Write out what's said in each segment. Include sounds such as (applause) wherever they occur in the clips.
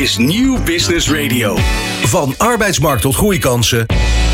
is Nieuw Business Radio. Van arbeidsmarkt tot groeikansen.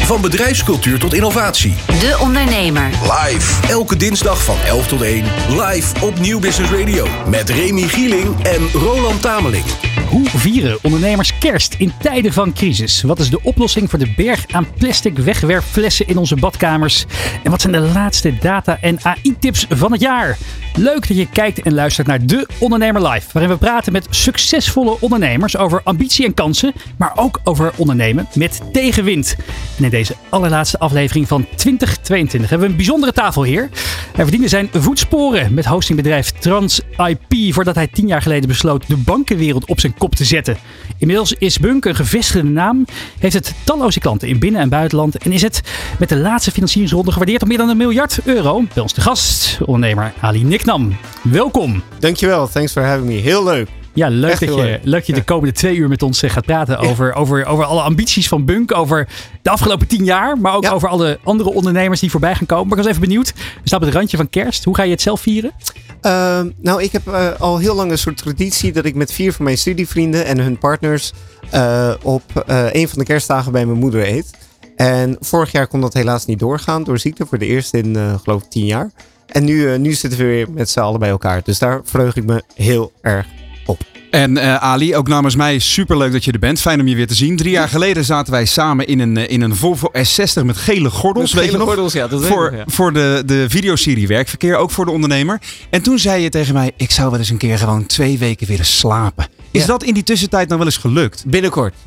Van bedrijfscultuur tot innovatie. De Ondernemer. Live. Elke dinsdag van 11 tot 1. Live op Nieuw Business Radio. Met Remy Gieling en Roland Tameling. Hoe vieren ondernemers kerst in tijden van crisis? Wat is de oplossing voor de berg aan plastic wegwerpflessen in onze badkamers? En wat zijn de laatste data- en AI-tips van het jaar? Leuk dat je kijkt en luistert naar De Ondernemer Live, waarin we praten met succesvolle ondernemers over ambitie en kansen, maar ook over ondernemen met tegenwind. En in deze allerlaatste aflevering van 2022 hebben we een bijzondere tafel hier. Hij verdiende zijn voetsporen met hostingbedrijf Trans IP voordat hij tien jaar geleden besloot de bankenwereld op zijn kop te zetten. Inmiddels is Bunk een gevestigde naam, heeft het talloze klanten in binnen- en buitenland en is het met de laatste financieringsronde gewaardeerd op meer dan een miljard euro. Bij ons de gast, ondernemer Ali Niknam. Welkom. Dankjewel, thanks for having me. Heel leuk. Ja, leuk Echt dat je, leuk. leuk dat je de komende twee uur met ons eh, gaat praten over, over, over alle ambities van Bunk, over de afgelopen tien jaar, maar ook Ja. over alle andere ondernemers die voorbij gaan komen. Maar ik was even benieuwd, we staan op het randje van kerst. Hoe ga je het zelf vieren? Ehm, nou, ik heb eh, al heel lang een soort traditie dat ik met vier van mijn studievrienden en hun partners eh, op een van de kerstdagen bij mijn moeder eet. En vorig jaar kon dat helaas niet doorgaan door ziekte voor de eerste in geloof ik tien jaar. En nu, nu zitten we weer met z'n allen bij elkaar. Dus daar verheug ik me heel erg op. En eh, Ali, ook namens mij superleuk dat je er bent. Fijn om je weer te zien. Drie jaar geleden zaten wij samen in een, eh, in een Volvo S60 met gele gordels. weet je nog? ja, dat voor, voor de, de videoserie Werkverkeer, ook voor de ondernemer. En toen zei je tegen mij, ik zou wel eens een keer gewoon twee weken willen slapen. Is Ja. dat in die tussentijd nou wel eens gelukt? Binnenkort. (laughs)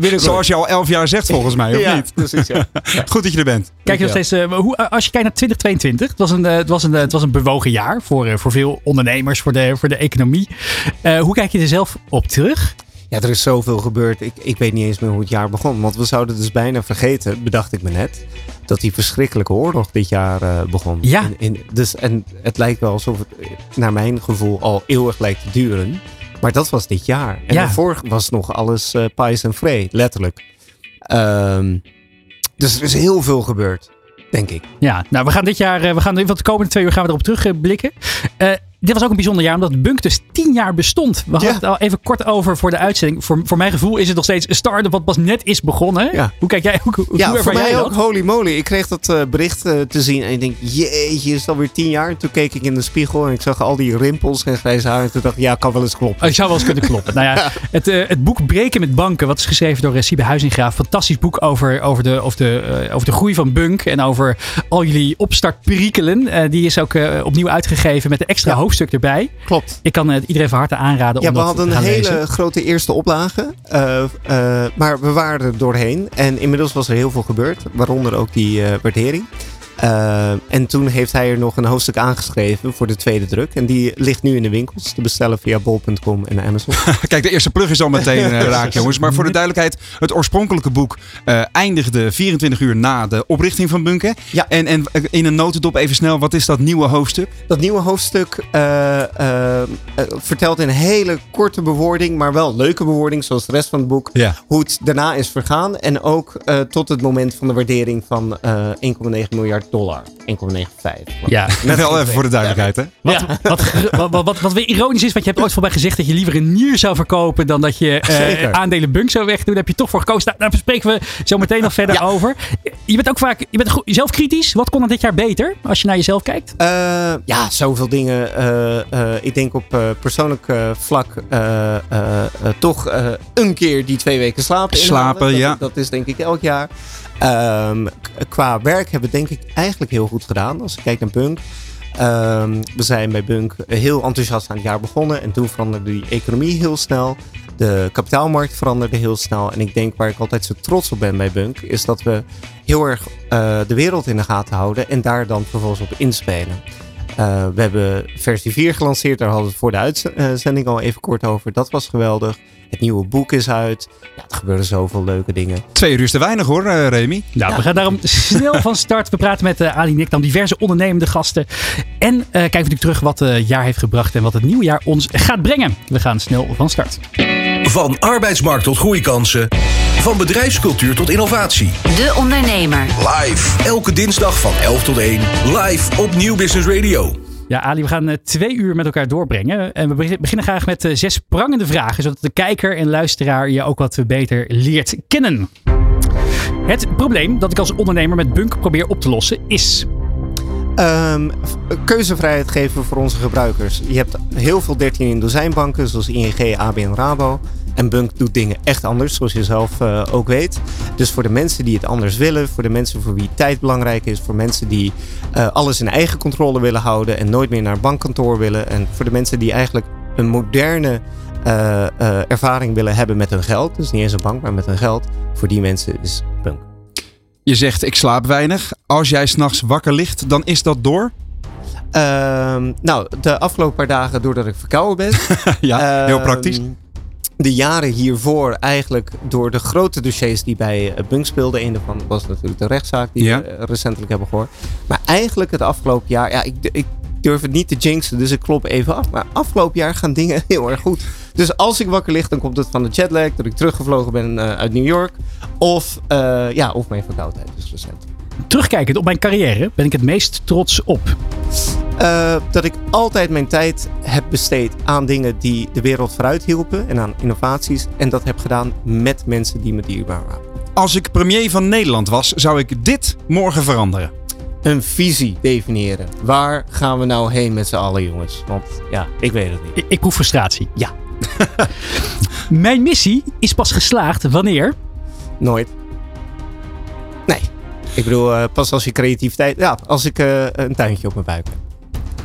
Binnenkort. Zoals je al elf jaar zegt volgens mij, of ja, niet? precies. Ja. (laughs) Goed dat je er bent. Kijk je nog steeds, eh, hoe, als je kijkt naar 2022, het was een, eh, het was een, eh, het was een bewogen jaar voor, eh, voor veel ondernemers, voor de, voor de economie. Eh, hoe kijk je er zelf op terug? Ja, er is zoveel gebeurd. Ik, ik weet niet eens meer hoe het jaar begon. Want we zouden dus bijna vergeten, bedacht ik me net, dat die verschrikkelijke oorlog dit jaar eh, begon. Ja. In, in- dus, en het lijkt wel alsof het, eh, naar mijn gevoel, al eeuwig lijkt te duren. Maar dat was dit jaar. En Ja. daarvoor was nog alles eh pais en vree, letterlijk. Ehm, dus er is heel veel gebeurd, denk ik. Ja, nou, we gaan dit jaar, eh, we gaan van de komende twee uur gaan we erop terugblikken. Eh dit was ook een bijzonder jaar, omdat Bunk dus tien jaar bestond. We hadden Ja. het al even kort over voor de uitzending. Voor, voor mijn gevoel is het nog steeds een start-up wat pas net is begonnen. Ja. Hoe kijk jij, (laughs) hoe, hoe Ja, voor jij mij ook holy moly. Ik kreeg dat eh, bericht eh, te zien en ik denk, jeetje, is het alweer tien jaar? En toen keek ik in de spiegel en ik zag al die rimpels en grijze haar. En toen dacht ik, ja, kan wel eens kloppen. Oh, ik zou wel eens kunnen kloppen. nou (laughs) ja, het, eh, het boek Breken met Banken, wat is geschreven door Siebe Huizinga. Fantastisch boek over, over, de, over, de, over de groei van Bunk en over al jullie opstartperikelen. Die is ook opnieuw uitgegeven met een extra Ja. Hoofdstuk erbij. Klopt. Ik kan het iedereen van harte aanraden Ja, om we hadden een hele lezen. grote eerste oplage. eh, eh, maar we waren er doorheen. En inmiddels was er heel veel gebeurd. Waaronder ook die eh, waardering. Eh, en toen heeft hij er nog een hoofdstuk aangeschreven voor de tweede druk. En die ligt nu in de winkels te bestellen via bol.com en Amazon. (laughs) Kijk, de eerste plug is al meteen eh, (laughs) raak, jongens. Maar voor de duidelijkheid, het oorspronkelijke boek eh, eindigde 24 uur na de oprichting van Bunken. Ja. En, en in een notendop even snel, wat is dat nieuwe hoofdstuk? Dat nieuwe hoofdstuk vertelt in hele korte bewoording, maar wel leuke bewoording, zoals de rest van het boek, Ja. hoe het daarna is vergaan. En ook tot het moment van de waardering van eh 1,9 miljard dollar. 1,95. Ja, Net wel even voor de duidelijkheid, hè? Wat, wat, wat, wat, wat, wat weer ironisch is, want je hebt ooit voorbij gezegd dat je liever een nier zou verkopen dan dat je eh, Zeker. aandelen bunk zou wegdoen. Daar heb je toch voor gekozen. Nou, daar spreken we zo meteen nog verder over. Je bent ook vaak je bent goed- zelf kritisch. Wat kon er dit jaar beter als je naar jezelf kijkt? Eh, ja, zoveel dingen. Eh, eh, ik denk op eh, persoonlijk vlak eh, eh, eh, toch eh, een keer die twee weken slapen. Slapen, Dat- ja. Dat is denk ik elk jaar. Ehm, qua werk hebben we denk ik eigenlijk heel goed gedaan. Als ik kijk naar Bunk. Ehm, we zijn bij Bunk heel enthousiast aan het jaar begonnen. En toen veranderde die economie heel snel. De kapitaalmarkt veranderde heel snel. En ik denk waar ik altijd zo trots op ben bij Bunk. Is dat we heel erg eh, de wereld in de gaten houden. En daar dan vervolgens op inspelen. Eh, we hebben versie 4 gelanceerd. Daar hadden we het voor de uitzending al even kort over. Dat was geweldig. Het nieuwe boek is uit. Ja, er gebeuren zoveel leuke dingen. Twee uur is te weinig hoor, eh, Remy. Nou, we gaan daarom snel van start. We praten met eh, Ali Nikdam, diverse ondernemende gasten. En eh, kijken we natuurlijk terug wat het jaar heeft gebracht en wat het nieuwe jaar ons gaat brengen. We gaan snel van start. Van arbeidsmarkt tot groeikansen. Van bedrijfscultuur tot innovatie. De Ondernemer. Live. Elke dinsdag van 11 tot 1. Live op Nieuw Business Radio. Ja, Ali, we gaan uh, twee uur met elkaar doorbrengen. En we beginnen graag met uh, zes prangende vragen, zodat de kijker en luisteraar je ook wat beter leert kennen. Het probleem dat ik als ondernemer met Bunk probeer op te lossen is. Um, keuzevrijheid geven voor onze gebruikers. Je hebt heel veel 13 in dozijnbanken, zoals ING, ABN Rabo. En Bunk doet dingen echt anders, zoals je zelf uh, ook weet. Dus voor de mensen die het anders willen, voor de mensen voor wie tijd belangrijk is, voor mensen die uh, alles in eigen controle willen houden en nooit meer naar een bankkantoor willen. En voor de mensen die eigenlijk een moderne uh, ervaring willen hebben met hun geld. Dus niet eens een bank, maar met hun geld. Voor die mensen is Bunk. Je zegt ik slaap weinig. Als jij s'nachts wakker ligt, dan is dat door? Uh, nou, de afgelopen paar dagen doordat ik verkouden ben. (laughs) ja, heel praktisch. De jaren hiervoor eigenlijk door de grote dossiers die bij eh, Bunk speelden. Een daarvan was natuurlijk de rechtszaak die Ja. we recentelijk hebben gehoord. Maar eigenlijk het afgelopen jaar, ja, ik, ik durf het niet te jinxen, dus ik klop even af. Maar afgelopen jaar gaan dingen (laughs) heel erg goed. Dus als ik wakker lig, dan komt het van de jetlag, dat ik teruggevlogen ben eh, uit New York. Of, eh, ja, of mijn verkoudheid, dus recent. Terugkijkend op mijn carrière ben ik het meest trots op. Uh, dat ik altijd mijn tijd heb besteed aan dingen die de wereld vooruit hielpen en aan innovaties. En dat heb gedaan met mensen die me dierbaar waren. Als ik premier van Nederland was, zou ik dit morgen veranderen. Een visie definiëren. Waar gaan we nou heen met z'n allen, jongens? Want ja, ik weet het niet. Ik, ik proef frustratie. Ja. (laughs) mijn missie is pas geslaagd wanneer? Nooit. Nee. Ik bedoel, uh, pas als je creativiteit. Ja, als ik uh, een tuintje op mijn buik heb.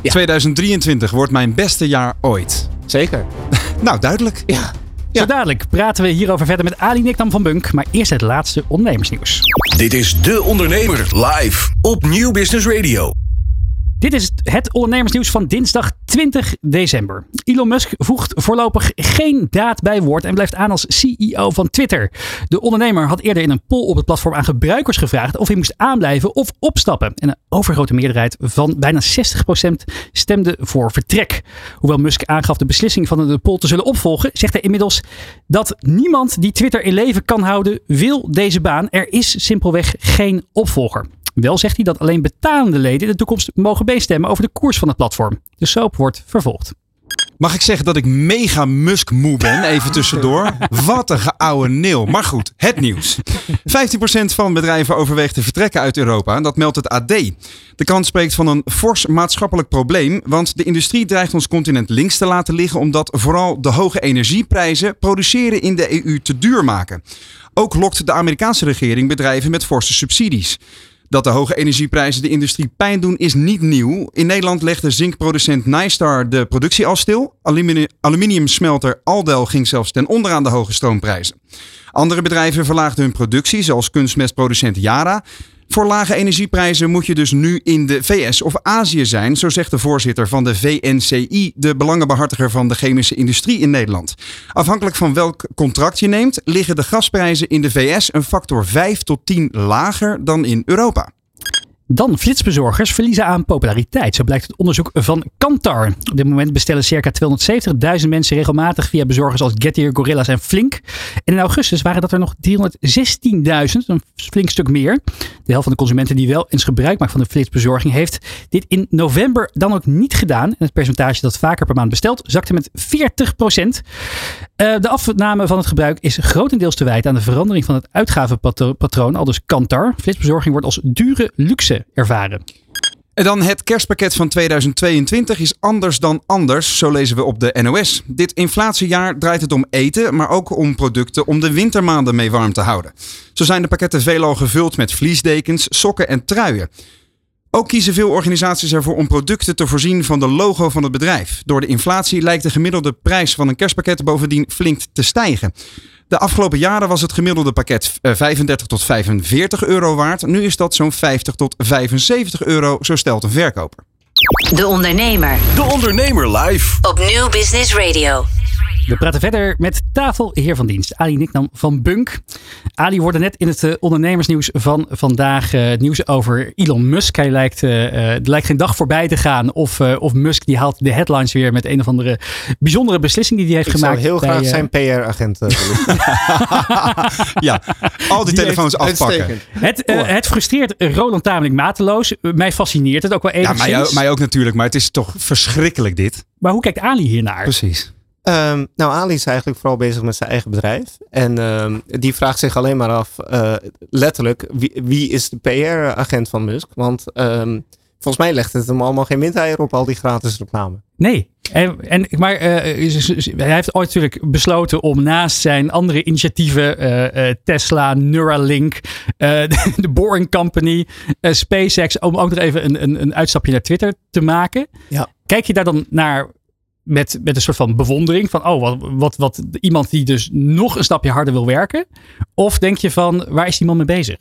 Ja. 2023 wordt mijn beste jaar ooit. Zeker. (laughs) nou, duidelijk. Ja. Ja. Zo dadelijk praten we hierover verder met Ali Nikdam van Bunk. Maar eerst het laatste ondernemersnieuws. Dit is De Ondernemer live op Nieuw Business Radio. Dit is het ondernemersnieuws van dinsdag 20 december. Elon Musk voegt voorlopig geen daad bij woord en blijft aan als CEO van Twitter. De ondernemer had eerder in een poll op het platform aan gebruikers gevraagd of hij moest aanblijven of opstappen. En een overgrote meerderheid van bijna 60% stemde voor vertrek. Hoewel Musk aangaf de beslissing van de poll te zullen opvolgen, zegt hij inmiddels dat niemand die Twitter in leven kan houden wil deze baan. Er is simpelweg geen opvolger. Wel zegt hij dat alleen betalende leden in de toekomst mogen meestemmen over de koers van het platform. De soap wordt vervolgd. Mag ik zeggen dat ik mega Musk moe ben, even tussendoor? Wat een geouwe neel. Maar goed, het nieuws. 15% van bedrijven overweegt te vertrekken uit Europa. Dat meldt het AD. De krant spreekt van een fors maatschappelijk probleem. Want de industrie dreigt ons continent links te laten liggen. Omdat vooral de hoge energieprijzen produceren in de EU te duur maken. Ook lokt de Amerikaanse regering bedrijven met forse subsidies. Dat de hoge energieprijzen de industrie pijn doen is niet nieuw. In Nederland legde zinkproducent Nystar de productie al stil. Aluminiumsmelter Aldel ging zelfs ten onder aan de hoge stroomprijzen. Andere bedrijven verlaagden hun productie, zoals kunstmestproducent Yara. Voor lage energieprijzen moet je dus nu in de VS of Azië zijn, zo zegt de voorzitter van de VNCI, de belangenbehartiger van de chemische industrie in Nederland. Afhankelijk van welk contract je neemt, liggen de gasprijzen in de VS een factor 5 tot 10 lager dan in Europa. Dan flitsbezorgers verliezen aan populariteit. Zo blijkt het onderzoek van Kantar. Op dit moment bestellen circa 270.000 mensen regelmatig via bezorgers als Getir, Gorillas en Flink. En in augustus waren dat er nog 316.000, een flink stuk meer. De helft van de consumenten die wel eens gebruik maakt van de flitsbezorging heeft dit in november dan ook niet gedaan. En het percentage dat vaker per maand bestelt zakte met 40 procent. Uh, de afname van het gebruik is grotendeels te wijten aan de verandering van het uitgavenpatroon, al dus Kantar. Flitsbezorging wordt als dure luxe ervaren. En dan het kerstpakket van 2022 is anders dan anders, zo lezen we op de NOS. Dit inflatiejaar draait het om eten, maar ook om producten om de wintermaanden mee warm te houden. Zo zijn de pakketten veelal gevuld met vliesdekens, sokken en truien. Ook kiezen veel organisaties ervoor om producten te voorzien van de logo van het bedrijf. Door de inflatie lijkt de gemiddelde prijs van een kerstpakket bovendien flink te stijgen. De afgelopen jaren was het gemiddelde pakket 35 tot 45 euro waard. Nu is dat zo'n 50 tot 75 euro, zo stelt een verkoper. De Ondernemer. De Ondernemer live. Op Nieuw Business Radio. We praten verder met tafelheer van dienst, Ali Niknam van Bunk. Ali wordt net in het uh, ondernemersnieuws van vandaag uh, nieuws over Elon Musk. Hij lijkt, uh, er lijkt geen dag voorbij te gaan of, of Musk die haalt de headlines weer met een of andere bijzondere beslissing die hij heeft Ik gemaakt. Ik zou heel graag zijn PR-agent (laughs) Ja, al die, die telefoons afpakken. Het, het frustreert Roland tamelijk mateloos. mij fascineert het ook wel enigszins. Ja, mij, mij ook natuurlijk, maar het is toch verschrikkelijk dit. Maar hoe kijkt Ali hiernaar? Precies. Um, nou, Ali is eigenlijk vooral bezig met zijn eigen bedrijf. En um, die vraagt zich alleen maar af, uh, letterlijk, wie, wie is de PR-agent van Musk? Want um, volgens mij legt het hem allemaal geen windeier op, al die gratis reclame. Nee, en, en, maar uh, hij heeft ooit natuurlijk besloten om naast zijn andere initiatieven, uh, Tesla, Neuralink, de, (laughs) de Boring Company, SpaceX, om ook nog even een, een, een uitstapje naar Twitter te maken. Ja. Kijk je daar dan naar met, met een soort van bewondering van, oh, wat, wat, wat iemand die dus nog een stapje harder wil werken? Of denk je van, waar is die man mee bezig?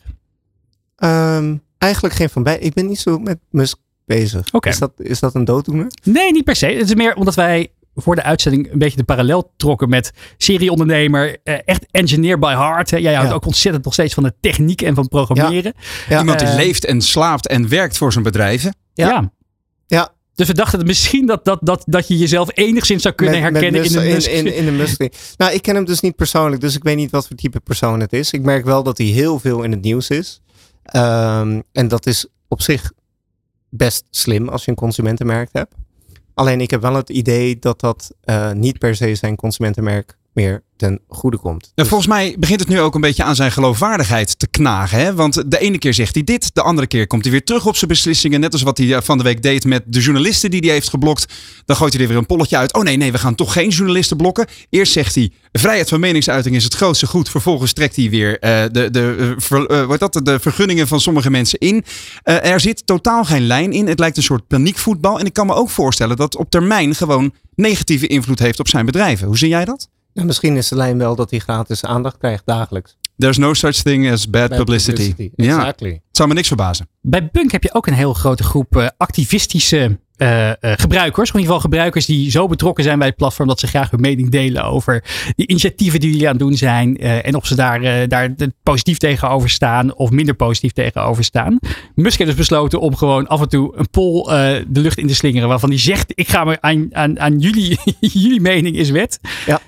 Um, eigenlijk geen van bij. Ik ben niet zo met Musk bezig. Okay. Is, dat, is dat een dooddoener? Nee, niet per se. Het is meer omdat wij voor de uitzending een beetje de parallel trokken met serieondernemer, echt engineer by heart. Jij houdt Ja. ook ontzettend nog steeds van de techniek en van programmeren. Ja. Iemand die Eh, leeft en slaapt en werkt voor zijn bedrijven. Ja. Ja. Dus we dachten misschien dat, dat, dat, dat je jezelf enigszins zou kunnen Met- met herkennen in de in, in de Musk. Nou, ik ken hem dus niet persoonlijk, dus ik weet niet wat voor type persoon het is. Ik merk wel dat hij heel veel in het nieuws is. Ehm, en dat is op zich best slim als je een consumentenmerk hebt. Alleen ik heb wel het idee dat dat eh, niet per se zijn consumentenmerk meer ten goede komt. En Dus- volgens mij begint het nu ook een beetje aan zijn geloofwaardigheid te knagen. Hè? Want de ene keer zegt hij dit, de andere keer komt hij weer terug op zijn beslissingen. Net als wat hij eh, van de week deed met de journalisten die hij heeft geblokt. Dan gooit hij er weer een polletje uit. Oh nee, nee, we gaan toch geen journalisten blokken. Eerst zegt hij, vrijheid van meningsuiting is het grootste goed. Vervolgens trekt hij weer eh, de, de, eh, ver- wat dat, de vergunningen van sommige mensen in. Er zit totaal geen lijn in. Het lijkt een soort paniekvoetbal. En ik kan me ook voorstellen dat het op termijn gewoon negatieve invloed heeft op zijn bedrijven. Hoe zie jij dat? Nou, misschien is de lijn wel dat hij gratis aandacht krijgt dagelijks. There's no such thing as bad, Bad publicity. Ja, Exactly. het zou me niks verbazen. Bij Bunk heb je ook een heel grote groep eh, activistische eh, eh, gebruikers. Of in ieder geval gebruikers die zo betrokken zijn bij het platform dat ze graag hun mening delen over die initiatieven die jullie aan het doen zijn. eh, en of ze daar, eh, daar de- positief tegenover staan of minder positief tegenover staan. Musk heeft dus besloten om gewoon af en toe een poll eh, de lucht in te slingeren. Waarvan hij zegt: Ik ga me aan, aan, aan jullie, (laughs) jullie mening is wet. Ja.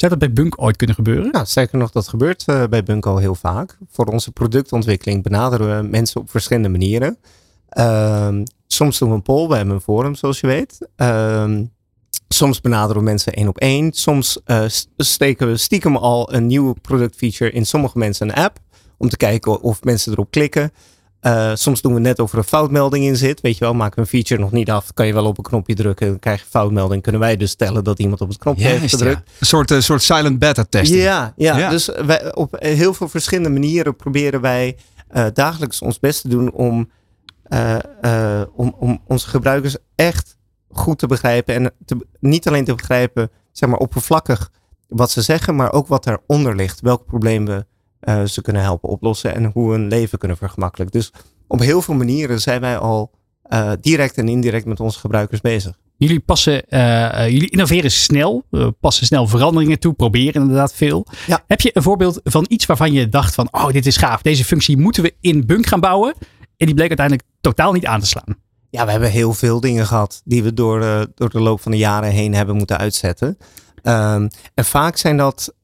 Zou dat bij Bunk ooit kunnen gebeuren? Nou, sterker nog, dat gebeurt eh, bij Bunk al heel vaak. Voor onze productontwikkeling benaderen we mensen op verschillende manieren. Ehm, soms doen we een poll, we hebben een forum zoals je weet. Ehm, soms benaderen we mensen één op één. Soms eh, steken we stiekem al een nieuwe productfeature in sommige mensen een app. Om te kijken of mensen erop klikken. Eh, soms doen we net of er een foutmelding in zit. Weet je wel, maken we een feature nog niet af. Kan je wel op een knopje drukken. Dan krijg je een foutmelding. Kunnen wij dus stellen dat iemand op het knopje heeft gedrukt. ja. Een soort, eh, soort silent beta testing. Ja, ja. Ja. dus wij, op heel veel verschillende manieren proberen wij eh, dagelijks ons best te doen om, om, om onze gebruikers echt goed te begrijpen. En te, niet alleen te begrijpen, zeg maar oppervlakkig wat ze zeggen, maar ook wat daaronder ligt. Welk probleem we eh, ze kunnen helpen oplossen en hoe hun leven kunnen vergemakkelijken. Dus op heel veel manieren zijn wij al eh, direct en indirect met onze gebruikers bezig. Jullie passen, eh, jullie innoveren snel, passen snel veranderingen toe, proberen inderdaad veel. Ja. Heb je een voorbeeld van iets waarvan je dacht van, oh dit is gaaf, deze functie moeten we in Bunk gaan bouwen? En die bleek uiteindelijk totaal niet aan te slaan. Ja, we hebben heel veel dingen gehad die we door, door de loop van de jaren heen hebben moeten uitzetten. Ehm, en vaak zijn dat.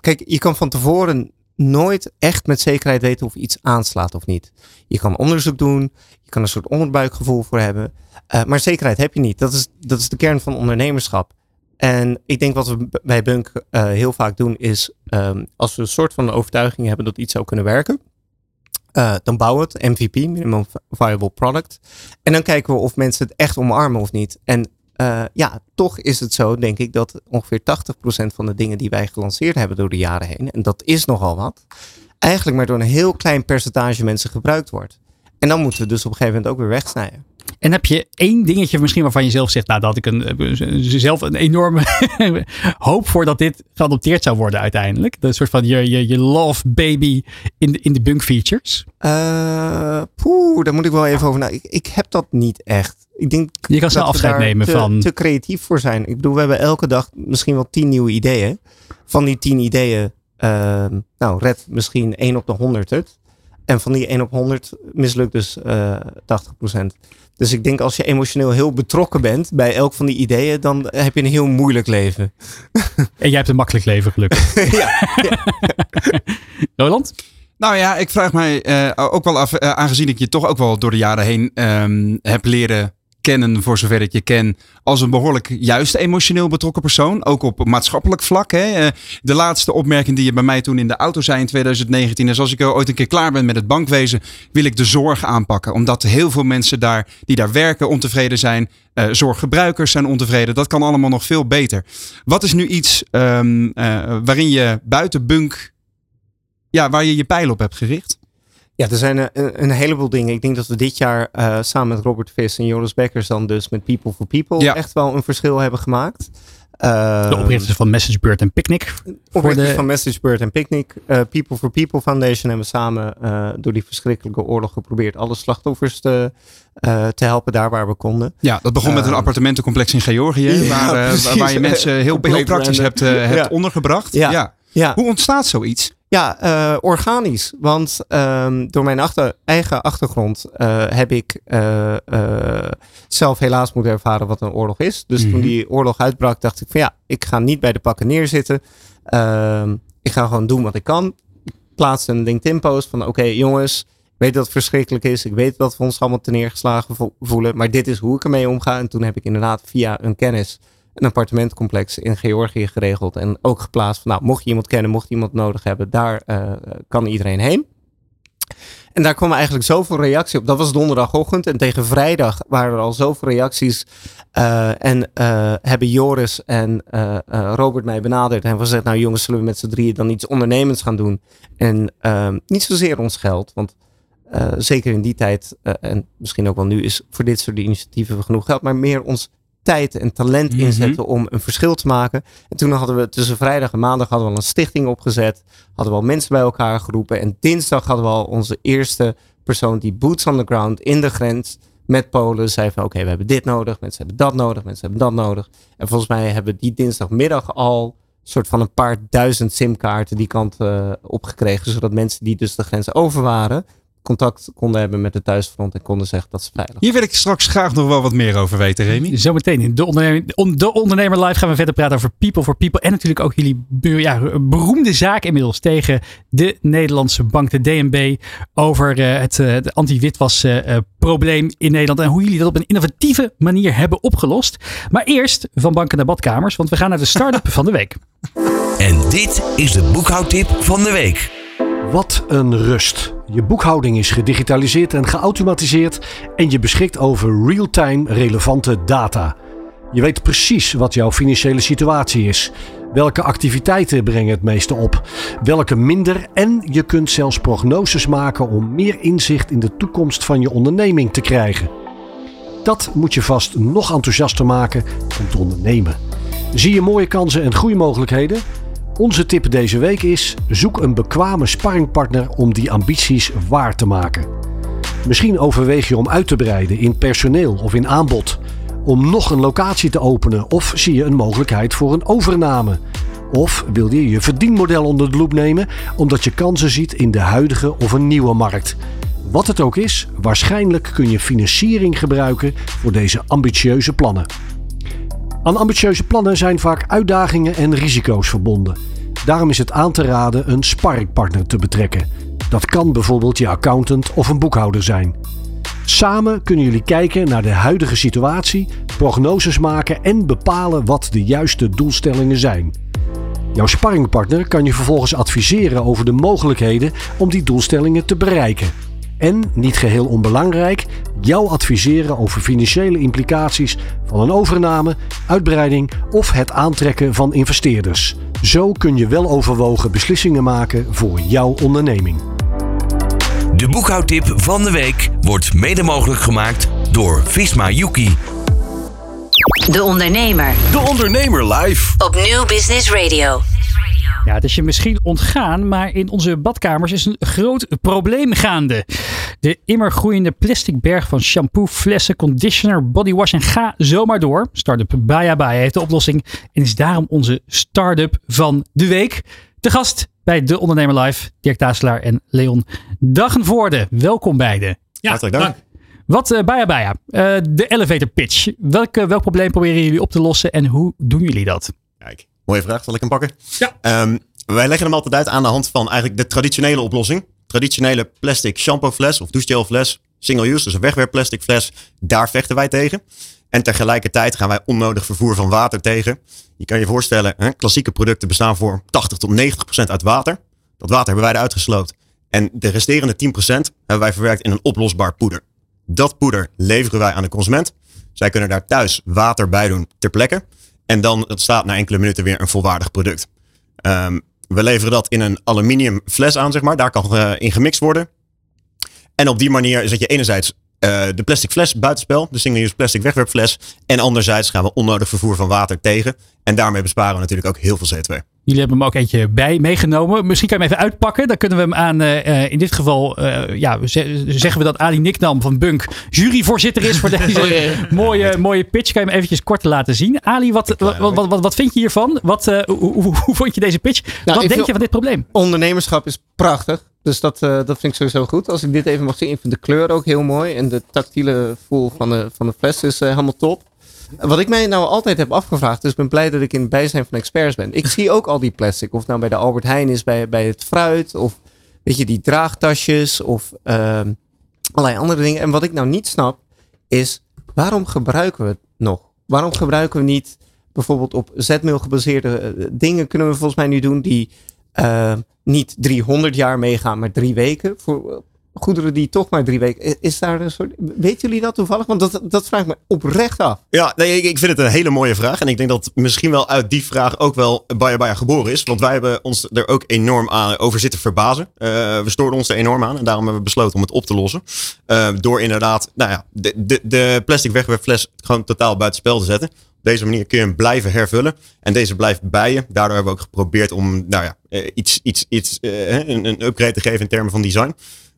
kijk, je kan van tevoren nooit echt met zekerheid weten of iets aanslaat of niet. Je kan onderzoek doen, je kan een soort onderbuikgevoel voor hebben. eh, maar zekerheid heb je niet. Dat is, dat is de kern van ondernemerschap. En ik denk wat we bij Bunk eh, heel vaak doen is, ehm, als we een soort van overtuiging hebben dat iets zou kunnen werken, eh, dan bouwen we het, MVP, Minimum Viable Product. En dan kijken we of mensen het echt omarmen of niet. En eh, ja, toch is het zo, denk ik, dat ongeveer 80% van de dingen die wij gelanceerd hebben door de jaren heen, en dat is nogal wat, eigenlijk maar door een heel klein percentage mensen gebruikt wordt. En dan moeten we dus op een gegeven moment ook weer wegsnijden. En heb je één dingetje misschien waarvan je zelf zegt, nou dat ik een, eh, zelf een enorme (laughs) hoop voor dat dit geadopteerd zou worden uiteindelijk. Een soort van je, je, je love baby in de, in de Bunk features. Poeh, daar moet ik wel even over na. Ik, ik heb dat niet echt. Ik denk Je kan snel afscheid nemen te, van. te creatief voor zijn. Ik bedoel, we hebben elke dag misschien wel tien nieuwe ideeën. Van die tien ideeën, ehm, nou, red misschien 1 op de 100 het. En van die 1 op 100 mislukt dus eh 80%. Dus ik denk als je emotioneel heel betrokken bent bij elk van die ideeën, dan heb je een heel moeilijk leven. En jij hebt een makkelijk leven, gelukkig. (laughs) ja, (laughs) Roland? Nou ja, ik vraag mij eh, ook wel af, eh, aangezien ik je toch ook wel door de jaren heen ehm, heb leren kennen, voor zover ik je ken, als een behoorlijk juist emotioneel betrokken persoon. Ook op maatschappelijk vlak. Hè. Eh, de laatste opmerking die je bij mij toen in de auto zei in 2019 is als ik ooit een keer klaar ben met het bankwezen, wil ik de zorg aanpakken. Omdat heel veel mensen daar, die daar werken ontevreden zijn. Eh, zorggebruikers zijn ontevreden. Dat kan allemaal nog veel beter. Wat is nu iets ehm, eh, waarin je buiten bunk ja, waar je je pijl op hebt gericht? Ja, er zijn een, een heleboel dingen. Ik denk dat we dit jaar uh, samen met Robert Vis en Joris Bekkers dan dus met People for People Ja. echt wel een verschil hebben gemaakt. Uh, De oprichters van MessageBird en Picnic. oprichters de- van MessageBird en Picnic. Uh, People for People Foundation hebben samen door die verschrikkelijke oorlog geprobeerd alle slachtoffers te, te helpen daar waar we konden. Ja, dat begon met een Ehm, appartementencomplex in Georgië. ja, waar, eh, (laughs) waar je mensen heel, heel praktisch hebt, eh, hebt Ja. ondergebracht. Ja, Hoe ontstaat zoiets? Ja, eh, organisch. Want ehm, door mijn achter, eigen achtergrond eh, heb ik eh, zelf helaas moeten ervaren wat een oorlog is. Dus Mhm. toen die oorlog uitbrak, dacht ik van ja, ik ga niet bij de pakken neerzitten. Ehm, ik ga gewoon doen wat ik kan. Ik plaatste een LinkedIn-post van oké jongens, ik weet dat het verschrikkelijk is. Ik weet dat we ons allemaal ten neergeslagen vo- voelen. Maar dit is hoe ik ermee omga. En toen heb ik inderdaad via een kennis een appartementcomplex in Georgië geregeld. En ook geplaatst van, nou, mocht je iemand kennen, mocht je iemand nodig hebben, daar eh, kan iedereen heen. En daar kwam eigenlijk zoveel reactie op. Dat was donderdagochtend. En tegen vrijdag waren er al zoveel reacties. Eh, en eh, hebben Joris en Robert mij benaderd. En gezegd, nou jongens, zullen we met z'n drieën dan iets ondernemends gaan doen? En ehm, niet zozeer ons geld. Want zeker in die tijd, en misschien ook wel nu, is voor dit soort initiatieven genoeg geld. Maar meer ons tijd en talent Mhm. inzetten om een verschil te maken. En toen hadden we tussen vrijdag en maandag hadden we al een stichting opgezet. Hadden we al mensen bij elkaar geroepen. En dinsdag hadden we al onze eerste persoon die boots on the ground in de grens met Polen zei van oké, we hebben dit nodig. Mensen hebben dat nodig. Mensen hebben dat nodig. En volgens mij hebben we die dinsdagmiddag al soort van een paar duizend simkaarten die kant eh, opgekregen. Zodat mensen die dus de grens over waren, contact konden hebben met de thuisfront en konden zeggen dat ze veilig Hier wil ik straks graag nog wel wat meer over weten, Remy. Zometeen in de ondernemer, on- de ondernemer Live gaan we verder praten over People for People. En natuurlijk ook jullie ja, beroemde zaak inmiddels tegen de Nederlandse bank, de DNB. Over eh, het eh, de anti-witwas eh, probleem in Nederland. En hoe jullie dat op een innovatieve manier hebben opgelost. Maar eerst van banken naar badkamers, want we gaan naar de start-up (laughs) van de week. En dit is de boekhoudtip van de week. Wat een rust. Je boekhouding is gedigitaliseerd en geautomatiseerd en je beschikt over real-time relevante data. Je weet precies wat jouw financiële situatie is. Welke activiteiten brengen het meeste op, welke minder en je kunt zelfs prognoses maken om meer inzicht in de toekomst van je onderneming te krijgen. Dat moet je vast nog enthousiaster maken om te ondernemen. Zie je mooie kansen en groeimogelijkheden? Onze tip deze week is: zoek een bekwame sparringpartner om die ambities waar te maken. Misschien overweeg je om uit te breiden in personeel of in aanbod, om nog een locatie te openen of zie je een mogelijkheid voor een overname. Of wil je je verdienmodel onder de loep nemen omdat je kansen ziet in de huidige of een nieuwe markt. Wat het ook is, waarschijnlijk kun je financiering gebruiken voor deze ambitieuze plannen. Aan ambitieuze plannen zijn vaak uitdagingen en risico's verbonden. Daarom is het aan te raden een sparringpartner te betrekken. Dat kan bijvoorbeeld je accountant of een boekhouder zijn. Samen kunnen jullie kijken naar de huidige situatie, prognoses maken en bepalen wat de juiste doelstellingen zijn. Jouw sparringpartner kan je vervolgens adviseren over de mogelijkheden om die doelstellingen te bereiken. En, niet geheel onbelangrijk, jou adviseren over financiële implicaties van een overname, uitbreiding of het aantrekken van investeerders. Zo kun je wel overwogen beslissingen maken voor jouw onderneming. De boekhoudtip van de week wordt mede mogelijk gemaakt door Visma Yuki. De Ondernemer De Ondernemer live. op New Business Radio. Ja, het is je misschien ontgaan, maar in onze badkamers is een groot probleem gaande. De immer groeiende plastic berg van shampoo, flessen, conditioner, bodywash en ga zomaar door. Startup Baya Baya heeft de oplossing en is daarom onze start-up van de week. De gast bij De Ondernemer Live, Dirk Taasselaar en Leon Dagenvoorde. Welkom beiden. Ja, Hartelijk dank. Wat uh, Baya Baya, uh, de elevator pitch. Welk, uh, welk probleem proberen jullie op te lossen en hoe doen jullie dat? Kijk, mooie vraag. Zal ik hem pakken? Ja. Um, wij leggen hem altijd uit aan de hand van eigenlijk de traditionele oplossing. Traditionele plastic shampoo fles of douchegel Single use, dus een wegwerpplastic fles. Daar vechten wij tegen. En tegelijkertijd gaan wij onnodig vervoer van water tegen. Je kan je voorstellen, hè, klassieke producten bestaan voor 80 tot 90 procent uit water. Dat water hebben wij eruit gesloopt. En de resterende 10 procent hebben wij verwerkt in een oplosbaar poeder. Dat poeder leveren wij aan de consument. Zij kunnen daar thuis water bij doen ter plekke. En dan staat na enkele minuten weer een volwaardig product. Um, we leveren dat in een aluminium fles aan, zeg maar. Daar kan uh, in gemixt worden. En op die manier zet je enerzijds uh, de plastic fles buitenspel, de single-use plastic wegwerpfles. En anderzijds gaan we onnodig vervoer van water tegen. En daarmee besparen we natuurlijk ook heel veel CO2. Jullie hebben hem ook eentje bij meegenomen. Misschien kan je hem even uitpakken. Dan kunnen we hem aan, uh, in dit geval, uh, ja, zeggen we dat Ali Niknam van Bunk juryvoorzitter is voor (laughs) deze mooie, mooie pitch. Kan je hem eventjes kort laten zien. Ali, wat, wat, wat, wat, wat vind je hiervan? Wat, uh, hoe, hoe, hoe, vond je deze pitch? Nou, wat denk je van dit probleem? Ondernemerschap is prachtig. Dus dat, uh, dat vind ik sowieso goed. Als ik dit even mag zien, ik vind de kleur ook heel mooi. En de tactiele voel van de, van de fles is uh, helemaal top. Wat ik mij nou altijd heb afgevraagd, dus ik ben blij dat ik in het bijzijn van experts ben. Ik zie ook al die plastic, of nou bij de Albert Heijn is, bij, bij het fruit, of weet je, die draagtasjes, of uh, allerlei andere dingen. En wat ik nou niet snap, is waarom gebruiken we het nog? Waarom gebruiken we niet bijvoorbeeld op zetmeel gebaseerde uh, dingen, kunnen we volgens mij nu doen, die uh, niet 300 jaar meegaan, maar drie weken. Voor goederen die toch maar drie weken. Is daar een soort. Weten jullie dat toevallig? Want dat, dat vraagt me oprecht af. Ja, nee, ik, ik vind het een hele mooie vraag. En ik denk dat misschien wel uit die vraag ook wel Bayer Bayer geboren is. Want wij hebben ons er ook enorm aan over zitten verbazen. Uh, we stoorden ons er enorm aan. En daarom hebben we besloten om het op te lossen. Uh, door inderdaad, nou ja, de, de, de plastic wegwerpfles gewoon totaal buitenspel te zetten. Op deze manier kun je hem blijven hervullen. En deze blijft bij je. Daardoor hebben we ook geprobeerd om nou ja, iets, iets, iets, uh, een, een upgrade te geven in termen van design.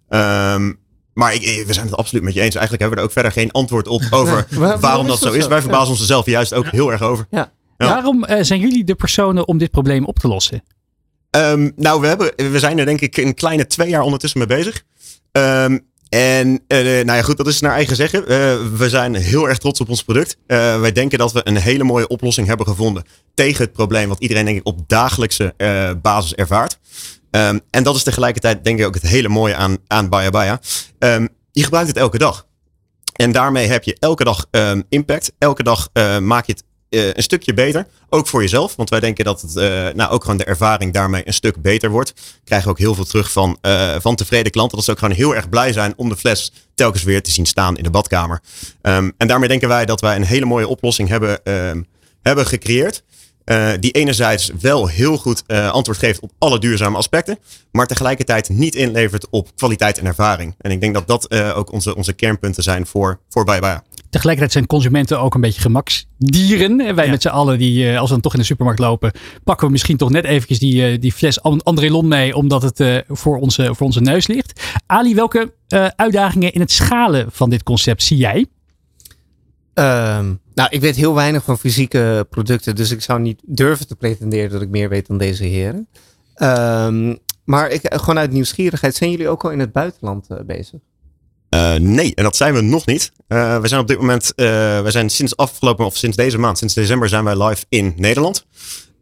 Um, maar ik, we zijn het absoluut met je eens. Eigenlijk hebben we er ook verder geen antwoord op (laughs) over ja, waarom dat zo is. Wij verbazen ons er zelf juist ook heel erg over. Ja. Ja. Waarom uh, zijn jullie de personen om dit probleem op te lossen? Um, nou, we, hebben, we zijn er denk ik een kleine twee jaar ondertussen mee bezig. Um, en uh, nou ja, goed, dat is naar eigen zeggen. Uh, we zijn heel erg trots op ons product. Wij denken dat we een hele mooie oplossing hebben gevonden tegen het probleem wat iedereen denk ik op dagelijkse basis ervaart. Um, en dat is tegelijkertijd denk ik ook het hele mooie aan, aan Baya Baya. Um, je gebruikt het elke dag. En daarmee heb je elke dag um, impact. Elke dag maak je het een stukje beter. Ook voor jezelf. Want wij denken dat het, uh, nou, ook gewoon de ervaring daarmee een stuk beter wordt. Krijgen ook heel veel terug van, uh, van tevreden klanten. Dat ze ook gewoon heel erg blij zijn om de fles telkens weer te zien staan in de badkamer. Um, en daarmee denken wij dat wij een hele mooie oplossing hebben, um, hebben gecreëerd. Die enerzijds wel heel goed antwoord geeft op alle duurzame aspecten, maar tegelijkertijd niet inlevert op kwaliteit en ervaring. En ik denk dat dat ook onze, onze kernpunten zijn voor, voor Tegelijkertijd zijn consumenten ook een beetje gemaksdieren. Wij ja. met z'n allen, die, als we dan toch in de supermarkt lopen, pakken we misschien toch net eventjes die, die fles Andrelon mee, omdat het voor, onze, voor onze neus ligt. Ali, welke uitdagingen in het schalen van dit concept zie jij? Um, nou, ik weet heel weinig van fysieke producten, dus ik zou niet durven te pretenderen dat ik meer weet dan deze heren. Um, maar ik, gewoon uit nieuwsgierigheid, zijn jullie ook al in het buitenland uh, bezig? Uh, nee, en dat zijn we nog niet. Uh, we zijn op dit moment, we zijn sinds afgelopen, of sinds deze maand, sinds december zijn wij live in Nederland.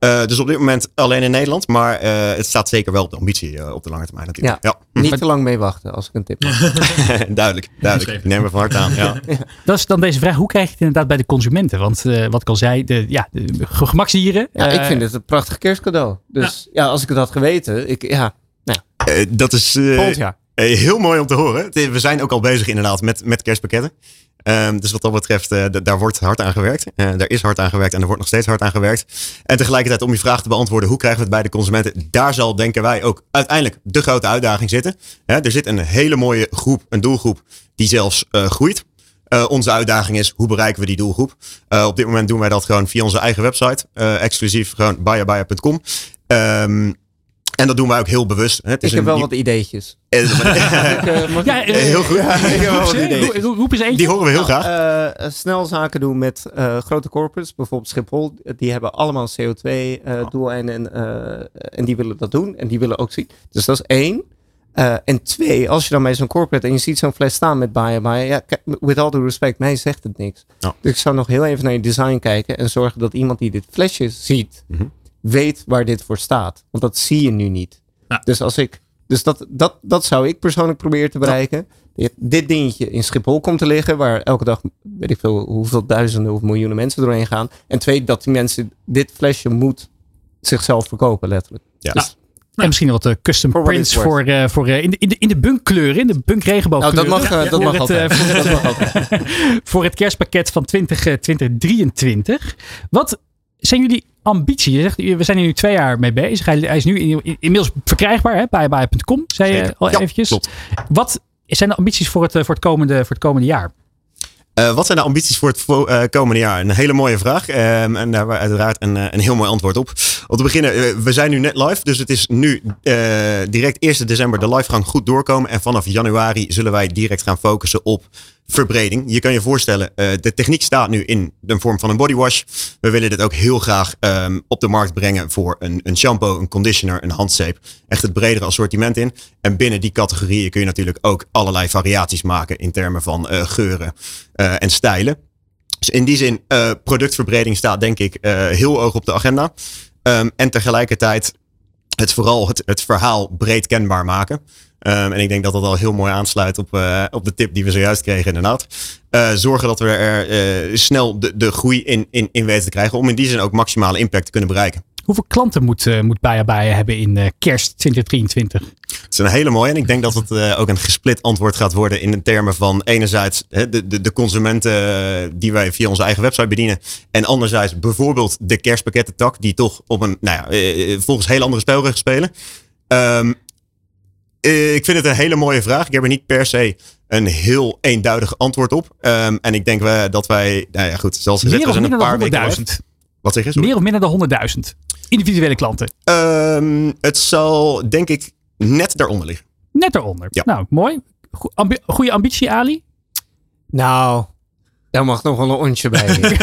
Uh, dus op dit moment alleen in Nederland. Maar uh, het staat zeker wel op de ambitie uh, op de lange termijn natuurlijk. Ja, ja. Niet te lang mee wachten als ik een tip mag. (laughs) duidelijk, duidelijk. Ik neem me van harte aan. (laughs) Ja. Dat is dan deze vraag. Hoe krijg je het inderdaad bij de consumenten? Want wat ik al zei, de, ja, de gemaksdieren. Ja, ik vind het een prachtig kerstcadeau. Dus ja, als ik het had geweten. Ik, ja, nou. dat is volgend jaar. Heel mooi om te horen. We zijn ook al bezig inderdaad met, met kerstpakketten. Um, dus wat dat betreft, uh, daar wordt hard aan gewerkt. Uh, daar is hard aan gewerkt en er wordt nog steeds hard aan gewerkt. En tegelijkertijd, om je vraag te beantwoorden, hoe krijgen we het bij de consumenten? Daar zal, denken wij, ook uiteindelijk de grote uitdaging zitten. Er zit een hele mooie groep, een doelgroep, die zelfs groeit. onze uitdaging is, hoe bereiken we die doelgroep? op dit moment doen wij dat gewoon via onze eigen website. exclusief gewoon buyerbuyer.com. Um, En dat doen wij ook heel bewust. Het is Ik heb wel nieuw- wat ideetjes. Ja, Heel goed. Ja, ik heb wel wat roep, ideetjes. eens- roep, roep eens eentje. Die horen we heel graag. Eh, eh, snel zaken doen met eh, grote corporates, bijvoorbeeld Schiphol. Die hebben allemaal CO2-doeleinden en, en die willen dat doen. En die willen ook zien. Dus dat is één. En twee, als je dan bij zo'n corporate en je ziet zo'n fles staan met buy buy, ja, with all due respect, mij zegt het niks. Dus ik zou nog heel even naar je design kijken en zorgen dat iemand die dit flesje ziet, Mhm. Weet waar dit voor staat. Want dat zie je nu niet. Ja. Dus als ik, dus dat, dat, dat zou ik persoonlijk proberen te bereiken. Dit- Dit dingetje in Schiphol komt te liggen, waar elke dag, weet ik veel, hoeveel duizenden of miljoenen mensen doorheen gaan. En twee, dat die mensen, dit flesje moet zichzelf verkopen, letterlijk. Ja. Dus, En misschien wat eh, custom For prints voor, eh, voor eh, in, de, in, de, in de bunkkleuren, in de bunk regenboogkleuren. nou, dat mag, dat mag het, altijd. voor, het, (laughs) Dat mag altijd. (laughs) voor het kerstpakket van 20, eh, 2023. Wat zijn jullie ambities? Je zegt, we zijn hier nu twee jaar mee bezig. Hij, hij is nu in- in- inmiddels verkrijgbaar hè, bij bij.com, zei je al Ja, eventjes. klopt. Wat zijn de ambities voor het, eh, voor het, komende, voor het komende jaar? Eh, wat zijn de ambities voor het eh, komende jaar? Een hele mooie vraag. Ehm, en daar hebben we uiteraard een, een heel mooi antwoord op. Om te beginnen, we zijn nu net live. Dus het is nu direct 1 december de livegang goed doorkomen. En vanaf januari zullen wij direct gaan focussen op verbreding. Je kan je voorstellen, eh, de techniek staat nu in de vorm van een bodywash. We willen dit ook heel graag ehm, op de markt brengen voor een, een shampoo, een conditioner, een handzeep. Echt het bredere assortiment in. En binnen die categorieën kun je natuurlijk ook allerlei variaties maken in termen van eh, geuren eh, en stijlen. Dus in die zin, productverbreding staat denk ik heel hoog op de agenda. Ehm, en tegelijkertijd het vooral het, het verhaal breed kenbaar maken. Ehm, en ik denk dat dat al heel mooi aansluit op, eh, op de tip die we zojuist kregen inderdaad. Eh, zorgen dat we er eh, snel de, de groei in, in, in weten te krijgen. Om in die zin ook maximale impact te kunnen bereiken. Hoeveel klanten moet, eh moet hebben in eh, kerst 2023? Het is een hele mooie. En ik denk dat het eh, ook een gesplit antwoord gaat worden in de termen van enerzijds hè, de, de, de consumenten die wij via onze eigen website bedienen. En anderzijds bijvoorbeeld de kerstpakkettentak die toch op een, nou ja, volgens heel andere spelregels spelen. Ehm, eh, ik vind het een hele mooie vraag. Ik heb er niet per se een heel eenduidig antwoord op. Ehm, en ik denk we, dat wij, nou ja goed, zoals gezegd, Meer we of zijn een minder paar dan weken 100.000? live. Wat zeg je? Sorry. Meer of minder dan 100.000 individuele klanten. Ehm, het zal denk ik net daaronder liggen. Net eronder. Ja. Nou, mooi. Goede ambitie, Ali. Nou, daar mag nog wel een ontje bij. (laughs)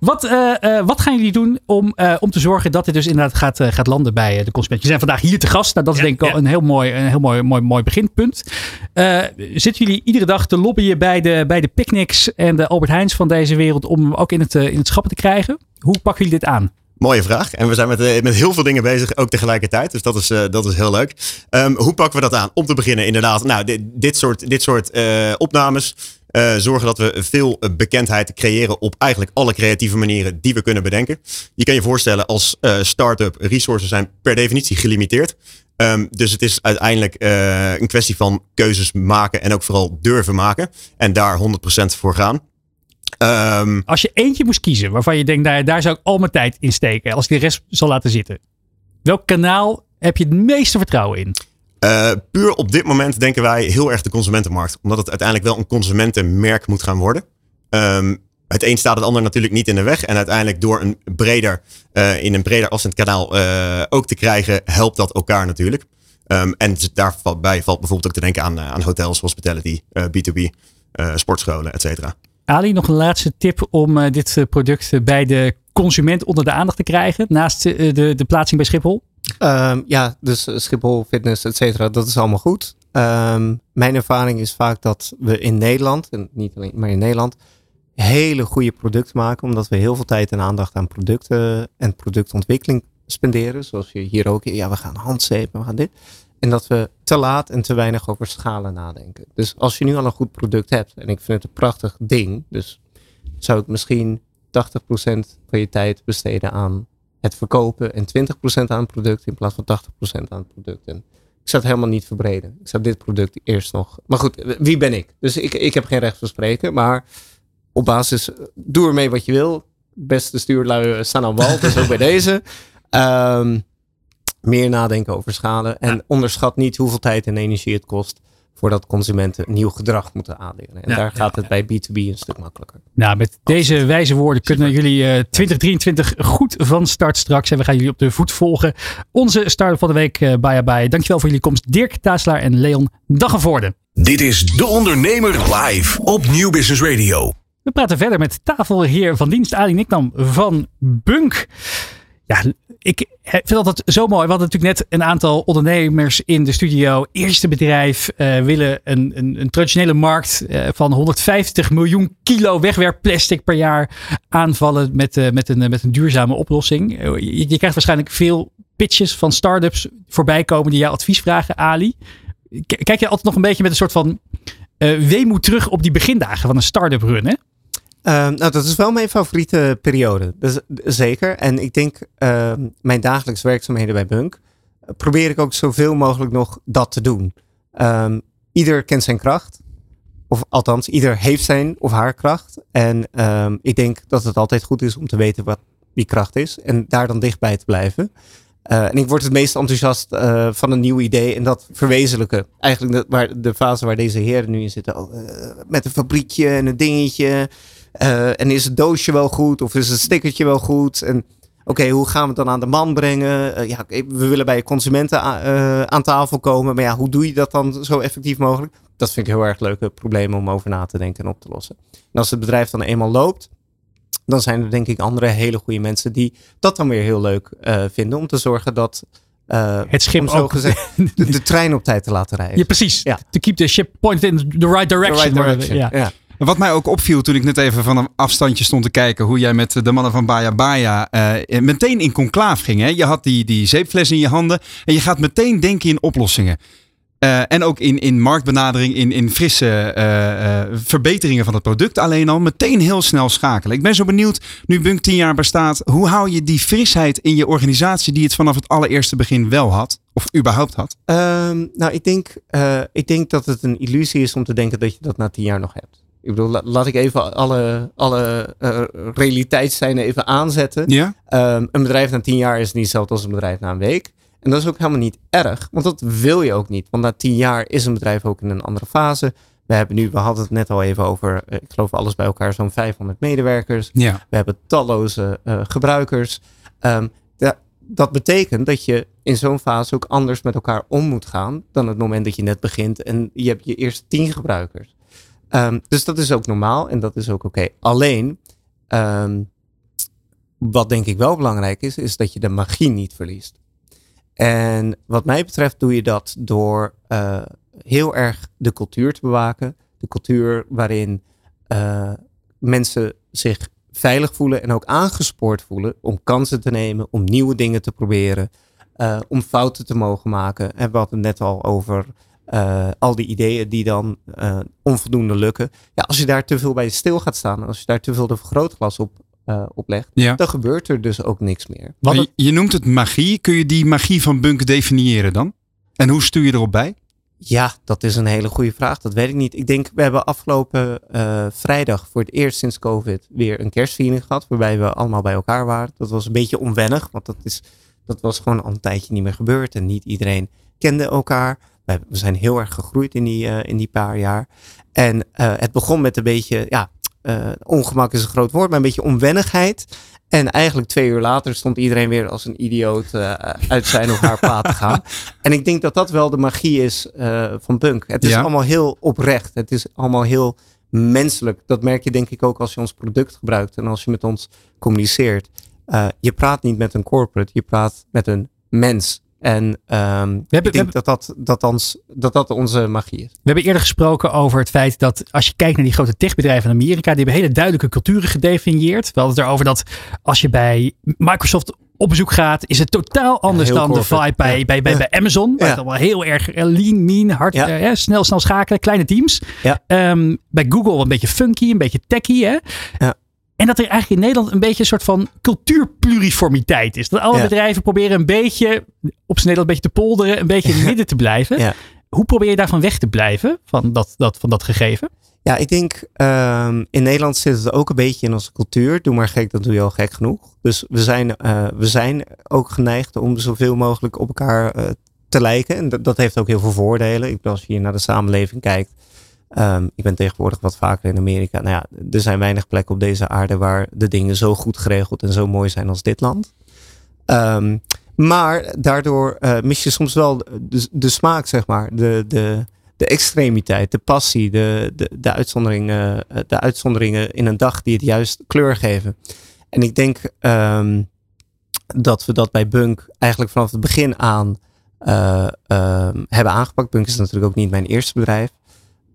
Wat, eh, eh, wat gaan jullie doen om, eh, om te zorgen dat dit dus inderdaad gaat, gaat landen bij de consument? Je zijn vandaag hier te gast. Nou, dat is denk ik al een heel mooi, een heel mooi, mooi, mooi beginpunt. Eh, zitten jullie iedere dag te lobbyen bij de, bij de picnics en de Albert Heijns van deze wereld om hem ook in het, in het schappen te krijgen? Hoe pakken jullie dit aan? Mooie vraag. En we zijn met, met heel veel dingen bezig, ook tegelijkertijd. Dus dat is, eh, dat is heel leuk. Ehm, hoe pakken we dat aan? Om te beginnen, inderdaad. Nou, dit, dit soort, dit soort eh, opnames eh, zorgen dat we veel eh, bekendheid creëren op eigenlijk alle creatieve manieren die we kunnen bedenken. Je kan je voorstellen, als eh, start-up, resources zijn per definitie gelimiteerd. Ehm, dus het is uiteindelijk een kwestie van keuzes maken en ook vooral durven maken. En daar 100% voor gaan. Ehm, Als je eentje moest kiezen waarvan je denkt, nou, daar zou ik al mijn tijd in steken. Als ik de rest zal laten zitten. Welk kanaal heb je het meeste vertrouwen in? Uh, puur op dit moment denken wij heel erg de consumentenmarkt. Omdat het uiteindelijk wel een consumentenmerk moet gaan worden. Um, het een staat het ander natuurlijk niet in de weg. En uiteindelijk door een breder, uh, in een breder afzendkanaal uh, ook te krijgen, helpt dat elkaar natuurlijk. Um, en daarbij valt bijvoorbeeld ook te denken aan, aan hotels, hospitality, B2B, sportscholen, et cetera. Ali, nog een laatste tip om dit product bij de consument onder de aandacht te krijgen. Naast de, de plaatsing bij Schiphol. Um, ja, dus Schiphol, fitness, et cetera, dat is allemaal goed. Um, mijn ervaring is vaak dat we in Nederland, en niet alleen maar in Nederland, hele goede producten maken. Omdat we heel veel tijd en aandacht aan producten en productontwikkeling spenderen. Zoals je hier ook, ja, we gaan handzeepen, we gaan dit. En dat we te laat en te weinig over schalen nadenken. Dus als je nu al een goed product hebt, en ik vind het een prachtig ding, dus zou ik misschien 80% van je tijd besteden aan het verkopen en 20% aan het product in plaats van 80% aan het product. En ik zou het helemaal niet verbreden. Ik zou dit product eerst nog. Maar goed, wie ben ik? Dus ik, ik heb geen recht van spreken, maar op basis, doe ermee wat je wil. Beste stuurlui staan aan wal, dus ook bij deze. Um, (laughs) meer nadenken over schalen. En onderschat niet hoeveel tijd en energie het kost voordat consumenten nieuw gedrag moeten aanleren. En Ja, daar ja, gaat het bij B2B een stuk makkelijker. Nou, met deze wijze woorden kunnen jullie eh 2023 goed van start straks. En we gaan jullie op de voet volgen. Onze start van de week uh, bij bij. Dankjewel voor jullie komst. Dirk Taaslaar en Leon Daggenvoorde. Dit is De Ondernemer live op Nieuw Business Radio. We praten verder met tafelheer van dienst Ali Niknam van Bunk. Ja, ik vind dat zo mooi. We hadden natuurlijk net een aantal ondernemers in de studio. Eerste bedrijf uh, willen een, een, een, traditionele markt uh, van 150 miljoen kilo wegwerpplastic per jaar aanvallen met, met, een, met een duurzame oplossing. Je, krijgt waarschijnlijk veel pitches van start-ups voorbij komen die jou advies vragen, Ali. Kijk je altijd nog een beetje met een soort van weemoed terug op die begindagen van een start-up run, hè? Uh, nou, dat is wel mijn favoriete periode. Dus, zeker. En ik denk, uh, mijn dagelijks werkzaamheden bij Bunk. Uh, probeer ik ook zoveel mogelijk nog dat te doen. Um, ieder kent zijn kracht. Of althans, ieder heeft zijn of haar kracht. En ik denk dat het altijd goed is om te weten wat die kracht is. En daar dan dichtbij te blijven. Uh, en ik word het meest enthousiast uh, van een nieuw idee en dat verwezenlijken. Eigenlijk de, waar, de fase waar deze heren nu in zitten. Oh, met een fabriekje en een dingetje. Uh, en is het doosje wel goed? Of is het stickertje wel goed? En oké, okay, hoe gaan we het dan aan de man brengen? Uh, ja, we willen bij consumenten uh, aan tafel komen. Maar ja, hoe doe je dat dan zo effectief mogelijk? Dat vind ik heel erg leuke problemen om over na te denken en op te lossen. En als het bedrijf dan eenmaal loopt, dan zijn er denk ik andere hele goede mensen die dat dan weer heel leuk vinden. Om te zorgen dat uh, het schip zo ook gezegd, (laughs) de, de, trein op tijd te laten rijden. Ja, precies. Ja. To keep the ship pointed in the right direction. The right direction. Ja. ja. Wat mij ook opviel toen ik net even van een afstandje stond te kijken hoe jij met de mannen van Baya Baya uh, meteen in conclaaf ging. Hè? Je had die, die zeepfles in je handen en je gaat meteen denken in oplossingen. Uh, en ook in, in marktbenadering, in, in frisse uh, verbeteringen van het product alleen al. Meteen heel snel schakelen. Ik ben zo benieuwd, nu Bunk 10 jaar bestaat, hoe hou je die frisheid in je organisatie die het vanaf het allereerste begin wel had? Of überhaupt had? Um, nou, ik denk, ik denk dat het een illusie is om te denken dat je dat na 10 jaar nog hebt. Ik bedoel, la, laat ik even alle, alle uh, realiteitszijnen even aanzetten. Ja? Um, een bedrijf na tien jaar is niet hetzelfde als een bedrijf na een week. En dat is ook helemaal niet erg, want dat wil je ook niet. Want na tien jaar is een bedrijf ook in een andere fase. We hebben nu, we hadden het net al even over, ik geloof alles bij elkaar, zo'n 500 medewerkers. Ja. We hebben talloze uh, gebruikers. Um, da, dat betekent dat je in zo'n fase ook anders met elkaar om moet gaan dan het moment dat je net begint en je hebt je eerste tien gebruikers. Um, dus dat is ook normaal en dat is ook oké. Alleen, um, wat denk ik wel belangrijk is, is dat je de magie niet verliest. En wat mij betreft doe je dat door uh, heel erg de cultuur te bewaken. De cultuur waarin uh, mensen zich veilig voelen en ook aangespoord voelen om kansen te nemen, om nieuwe dingen te proberen, uh, om fouten te mogen maken. En we hadden het net al over uh, al die ideeën die dan uh, onvoldoende lukken. Ja, als je daar te veel bij stil gaat staan, als je daar te veel de vergrootglas op, uh, op legt, ja. dan gebeurt er dus ook niks meer. Je, je noemt het magie. Kun je die magie van Bunk definiëren dan? En hoe stuur je erop bij? Ja, dat is een hele goede vraag. Dat weet ik niet. Ik denk, we hebben afgelopen uh, vrijdag voor het eerst sinds COVID weer een kerstviering gehad. Waarbij we allemaal bij elkaar waren. Dat was een beetje onwennig, want dat, is, dat was gewoon al een tijdje niet meer gebeurd. En niet iedereen kende elkaar. We zijn heel erg gegroeid in die, uh, in die paar jaar. En uh, het begon met een beetje, ja, uh, ongemak is een groot woord, maar een beetje onwennigheid. En eigenlijk twee uur later stond iedereen weer als een idioot uit zijn of haar plaat te gaan. (laughs) En ik denk dat dat wel de magie is van punk. Het is Ja. allemaal heel oprecht. Het is allemaal heel menselijk. Dat merk je denk ik ook als je ons product gebruikt en als je met ons communiceert. Je praat niet met een corporate, je praat met een mens. En um, hebben- ik we denk dat dat, dat, ons, dat dat onze magie is. We hebben eerder gesproken over het feit dat als je kijkt naar die grote techbedrijven in Amerika, die hebben hele duidelijke culturen gedefinieerd. We hadden het erover dat als je bij Microsoft op bezoek gaat, is het totaal anders dan de vibe bij, Ja. bij, bij, bij Amazon. Waar Ja. het allemaal heel erg eh, lean, mean, hard, Ja. eh, snel, snel schakelen, kleine teams. Ehm, bij Google een beetje funky, een beetje techy. Hè? En dat er eigenlijk in Nederland een beetje een soort van cultuurpluriformiteit is. Dat alle Ja. bedrijven proberen een beetje, op zijn Nederland een beetje te polderen, een beetje in het (laughs) midden te blijven. Ja. Hoe probeer je daarvan weg te blijven, van dat, dat, van dat gegeven? Ja, ik denk ehm, in Nederland zit het ook een beetje in onze cultuur. Doe maar gek, dan doe je al gek genoeg. Dus we zijn, eh, we zijn ook geneigd om zoveel mogelijk op elkaar eh, te lijken. En dat, dat heeft ook heel veel voordelen. Ik bedoel, als je hier naar de samenleving kijkt. Um, ik ben tegenwoordig wat vaker in Amerika. Nou ja, er zijn weinig plekken op deze aarde waar de dingen zo goed geregeld en zo mooi zijn als dit land. Um, maar daardoor uh, mis je soms wel de, smaak, zeg maar. De, de, de extremiteit, de passie, de, de, de, uitzonderingen, de uitzonderingen in een dag die het juist kleur geven. En ik denk um, dat we dat bij Bunk eigenlijk vanaf het begin aan uh, hebben aangepakt. Bunk is natuurlijk ook niet mijn eerste bedrijf.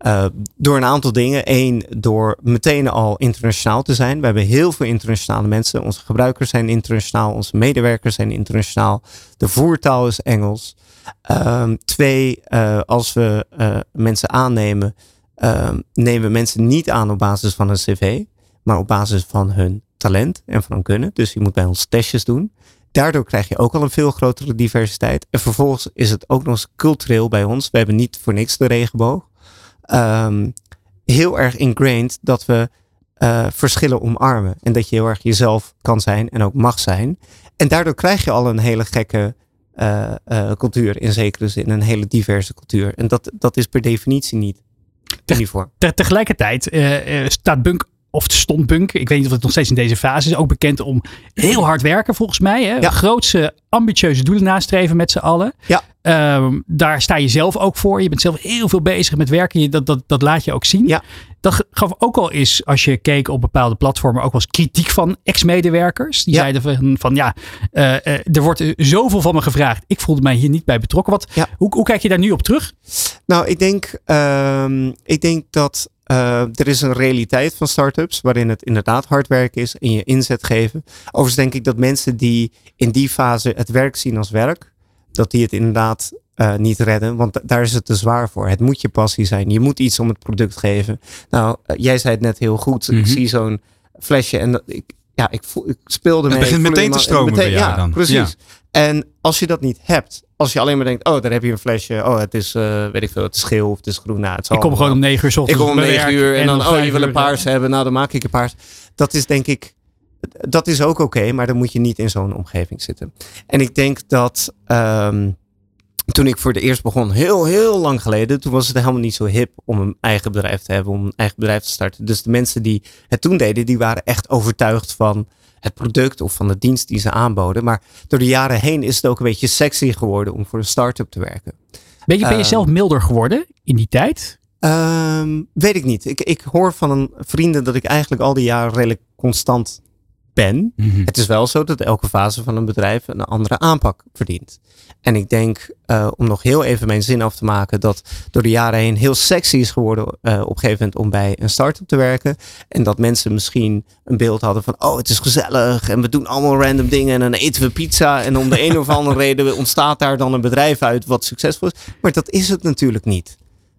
Uh, door een aantal dingen. Eén, door meteen al internationaal te zijn. We hebben heel veel internationale mensen. Onze gebruikers zijn internationaal. Onze medewerkers zijn internationaal. De voertaal is Engels. Um, twee, uh, als we uh, mensen aannemen, um, nemen we mensen niet aan op basis van een cv. Maar op basis van hun talent en van hun kunnen. Dus je moet bij ons testjes doen. Daardoor krijg je ook al een veel grotere diversiteit. En vervolgens is het ook nog eens cultureel bij ons. We hebben niet voor niks de regenboog. Um, heel erg ingrained dat we uh, verschillen omarmen. En dat je heel erg jezelf kan zijn en ook mag zijn. En daardoor krijg je al een hele gekke uh, uh, cultuur in zekere zin. Een hele diverse cultuur. En dat, dat is per definitie niet. Te, te, tegelijkertijd staat Bunk of stond Bunk, ik weet niet of het nog steeds in deze fase is, ook bekend om heel hard werken volgens mij. Hè? Ja. Grootse ambitieuze doelen nastreven met z'n allen. Ja. Um, daar sta je zelf ook voor. Je bent zelf heel veel bezig met werken. Dat, dat, dat laat je ook zien. Ja. Dat gaf ook al eens, als je keek op bepaalde platformen, ook wel eens kritiek van ex-medewerkers. Die Ja. zeiden van, van ja, uh, uh, er wordt zoveel van me gevraagd. Ik voelde mij hier niet bij betrokken. Wat, hoe, hoe kijk je daar nu op terug? Nou, ik denk, um, ik denk dat uh, er is een realiteit van startups waarin het inderdaad hard werken is en je inzet geven. Overigens denk ik dat mensen die in die fase het werk zien als werk, dat die het inderdaad uh, niet redden, want daar is het te zwaar voor. Het moet je passie zijn. Je moet iets om het product geven. Nou, uh, jij zei het net heel goed. Mhm. Ik zie zo'n flesje en dat, ik, ja, ik, voel, ik speelde Het mee. begint ik voelde meteen te stromen bij jou ja, dan. precies. Ja. En als je dat niet hebt, als je alleen maar denkt, oh, daar heb je een flesje. Oh, het is, uh, weet ik veel, het is geel of het is groen. Nou, het zal Ik kom gewoon om negen uur 's ik ochtends kom om negen uur en, dan, oh, je wil een paars hebben. Nou, dan maak ik een paars. Dat is denk ik, dat is ook oké, maar dan moet je niet in zo'n omgeving zitten. En ik denk dat um, toen ik voor de eerst begon, heel, heel lang geleden, toen was het helemaal niet zo hip om een eigen bedrijf te hebben, om een eigen bedrijf te starten. Dus de mensen die het toen deden, die waren echt overtuigd van het product of van de dienst die ze aanboden. Maar door de jaren heen is het ook een beetje sexy geworden om voor een start-up te werken. Ben je, ben je Ehm, zelf milder geworden in die tijd? Um, weet ik niet. Ik, ik hoor van een vrienden dat ik eigenlijk al die jaren redelijk constant ben. Mhm. Het is wel zo dat elke fase van een bedrijf een andere aanpak verdient. En ik denk, uh, om nog heel even mijn zin af te maken, dat door de jaren heen heel sexy is geworden uh, op een gegeven moment om bij een start-up te werken. En dat mensen misschien een beeld hadden van, oh het is gezellig en we doen allemaal random dingen en dan eten we pizza. En om de een of andere (laughs) reden ontstaat daar dan een bedrijf uit wat succesvol is. Maar dat is het natuurlijk niet.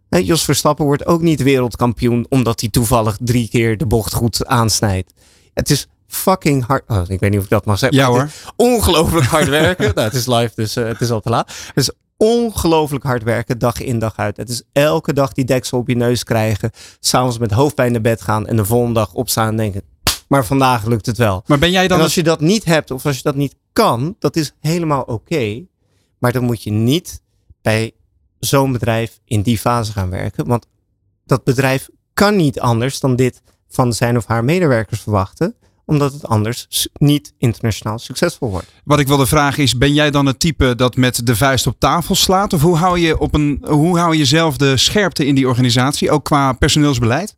Jos Verstappen wordt ook niet wereldkampioen omdat hij toevallig drie keer de bocht goed aansnijdt. Het is fucking hard. Oh, ik weet niet of ik dat mag zeggen. Ja hoor. Ongelooflijk hard werken. nou, het is live, dus uh, het is al te laat. Het is ongelooflijk hard werken, dag in dag uit. Het is elke dag die deksel op je neus krijgen. S'avonds met hoofdpijn naar bed gaan en de volgende dag opstaan en denken. Maar vandaag lukt het wel. Maar ben jij dan en als je dat niet hebt of als je dat niet kan, dat is helemaal oké. Okay, maar dan moet je niet bij zo'n bedrijf in die fase gaan werken. Want dat bedrijf kan niet anders dan dit van zijn of haar medewerkers verwachten omdat het anders niet internationaal succesvol wordt. Wat ik wilde vragen is, ben jij dan het type dat met de vuist op tafel slaat? Of hoe hou je, op een, hoe hou je zelf de scherpte in die organisatie, ook qua personeelsbeleid?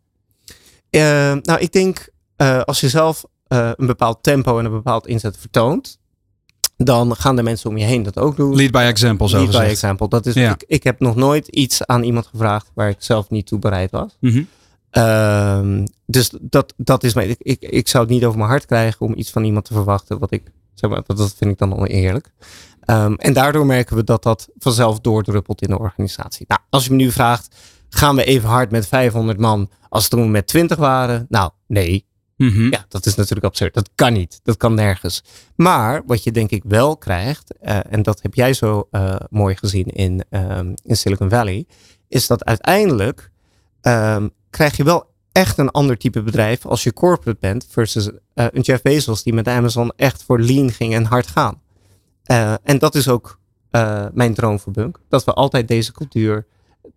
Uh, nou, ik denk uh, als je zelf uh, een bepaald tempo en een bepaald inzet vertoont, dan gaan de mensen om je heen dat ook doen. Lead by example, zo Lead gezegd. by example. Dat is, Ja. ik, ik heb nog nooit iets aan iemand gevraagd waar ik zelf niet toe bereid was. Mhm. Um, dus dat, dat is mij. Ik, ik, ik zou het niet over mijn hart krijgen om iets van iemand te verwachten. Wat ik, zeg maar, dat vind ik dan oneerlijk. Um, en daardoor merken we dat dat vanzelf doordruppelt in de organisatie. Nou, als je me nu vraagt, gaan we even hard met 500 man als toen we met 20 waren? Nou, nee. Mhm. Ja, dat is natuurlijk absurd. Dat kan niet. Dat kan nergens. Maar wat je denk ik wel krijgt, uh, en dat heb jij zo uh, mooi gezien in, um, in Silicon Valley, is dat uiteindelijk um, krijg je wel echt een ander type bedrijf als je corporate bent versus uh, een Jeff Bezos die met Amazon echt voor lean ging en hard gaan. Uh, en dat is ook eh, mijn droom voor Bunk. Dat we altijd deze cultuur,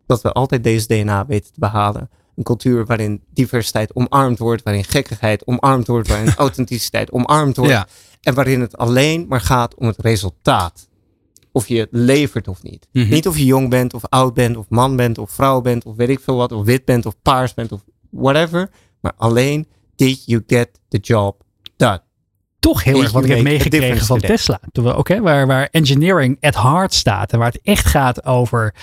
dat we altijd deze DNA weten te behalen. Een cultuur waarin diversiteit omarmd wordt, waarin gekkigheid omarmd wordt, waarin (laughs) authenticiteit omarmd wordt. Ja. En waarin het alleen maar gaat om het resultaat. Of je het levert of niet. Mhm. Niet of je jong bent, of oud bent, of man bent, of vrouw bent, of weet ik veel wat, of wit bent, of paars bent, of whatever. Maar alleen, did you get the job done? toch heel Did erg wat ik heb meegekregen van today? Tesla. Toen we, oké, waar, waar engineering at heart staat. En waar het echt gaat over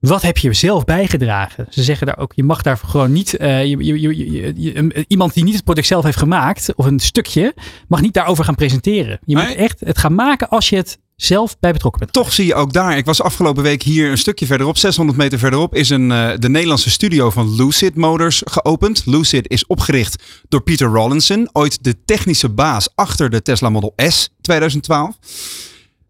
wat heb je zelf bijgedragen. Ze zeggen daar ook, je mag daar gewoon niet, eh, je, je, je, je- je- een- iemand die niet het product zelf heeft gemaakt, of een stukje, mag niet daarover gaan presenteren. Je moet echt het gaan maken als je het zelf bij betrokken bent. Toch zie je ook daar. Ik was afgelopen week hier een stukje verderop, 600 meter verderop, is een, eh, de Nederlandse studio van Lucid Motors geopend. Lucid is opgericht door Peter Rawlinson, ooit de technische baas achter de Tesla Model S 2012.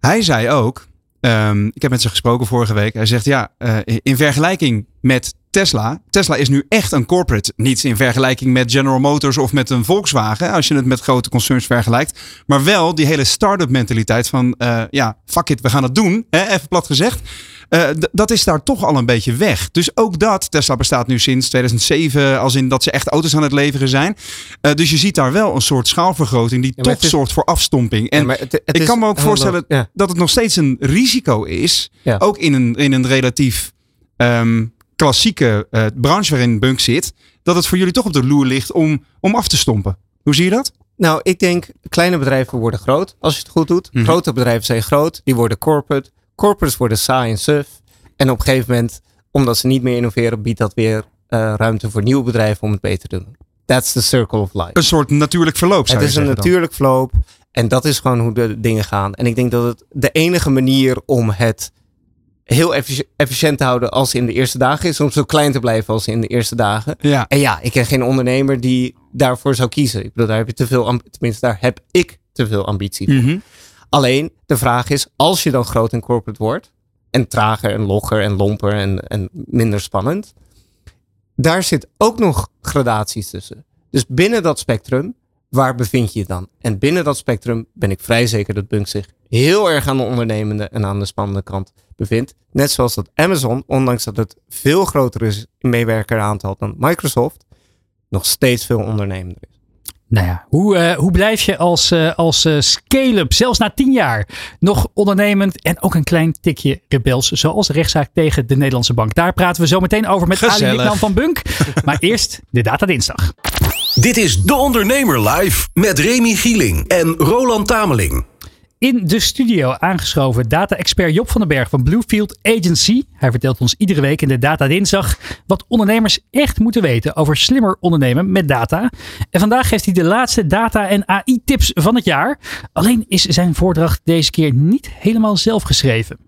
Hij zei ook, ehm, ik heb met ze gesproken vorige week, hij zegt ja, eh, in vergelijking met Tesla, Tesla is nu echt een corporate. Niet in vergelijking met General Motors of met een Volkswagen, als je het met grote concerns vergelijkt. Maar wel die hele start-up mentaliteit van, eh, ja, fuck it, we gaan het doen. Hè, even plat gezegd. Eh, dat is daar toch al een beetje weg. Dus ook dat, Tesla bestaat nu sinds 2007, als in dat ze echt auto's aan het leveren zijn. Eh, dus je ziet daar wel een soort schaalvergroting die toch is- zorgt voor afstomping. En Ja, maar het- het ik is kan me ook voorstellen ja. dat het nog steeds een risico is. Ook in een, in een relatief ehm, klassieke eh, branche waarin Bunk zit. Dat het voor jullie toch op de loer ligt om, om af te stompen. Hoe zie je dat? Nou, ik denk kleine bedrijven worden groot als je het goed doet. Mhm. Grote bedrijven zijn groot, die worden corporate. Corporates worden saai en suf. En op een gegeven moment, omdat ze niet meer innoveren, biedt dat weer eh, ruimte voor nieuwe bedrijven om het beter te doen. That's the circle of life. Een soort natuurlijk verloop zou Het is een dan. natuurlijk verloop. En dat is gewoon hoe de dingen gaan. En ik denk dat het de enige manier om het heel effici- efficiënt te houden als in de eerste dagen is. Om zo klein te blijven als in de eerste dagen. Ja. En ja, ik ken geen ondernemer die daarvoor zou kiezen. Ik bedoel, daar heb je te veel, tenminste daar heb ik te veel ambitie voor. Mhm. Alleen, de vraag is, als je dan groot en corporate wordt, en trager en logger en lomper en, en minder spannend, daar zit ook nog gradaties tussen. Dus binnen dat spectrum, waar bevind je je dan? En binnen dat spectrum ben ik vrij zeker dat Bunk zich heel erg aan de ondernemende en aan de spannende kant bevindt. Net zoals dat Amazon, ondanks dat het veel groter is in meewerkeraantal dan Microsoft, nog steeds veel ondernemender is. Nou ja, hoe, eh, hoe blijf je als, eh, als eh, scale-up, zelfs na tien jaar, nog ondernemend en ook een klein tikje rebels, zoals de rechtszaak tegen de Nederlandse bank? Daar praten we zo meteen over met Ali Gezellig. Hikman van Bunk. Maar eerst de Data Dinsdag. Dit is De Ondernemer live met Remy Gieling en Roland Tameling. In de studio aangeschoven data-expert Job van den Berg van Bluefield Agency. Hij vertelt ons iedere week in de Data Dinsdag wat ondernemers echt moeten weten over slimmer ondernemen met data. En vandaag geeft hij de laatste data- en AI-tips van het jaar. Alleen is zijn voordracht deze keer niet helemaal zelf geschreven.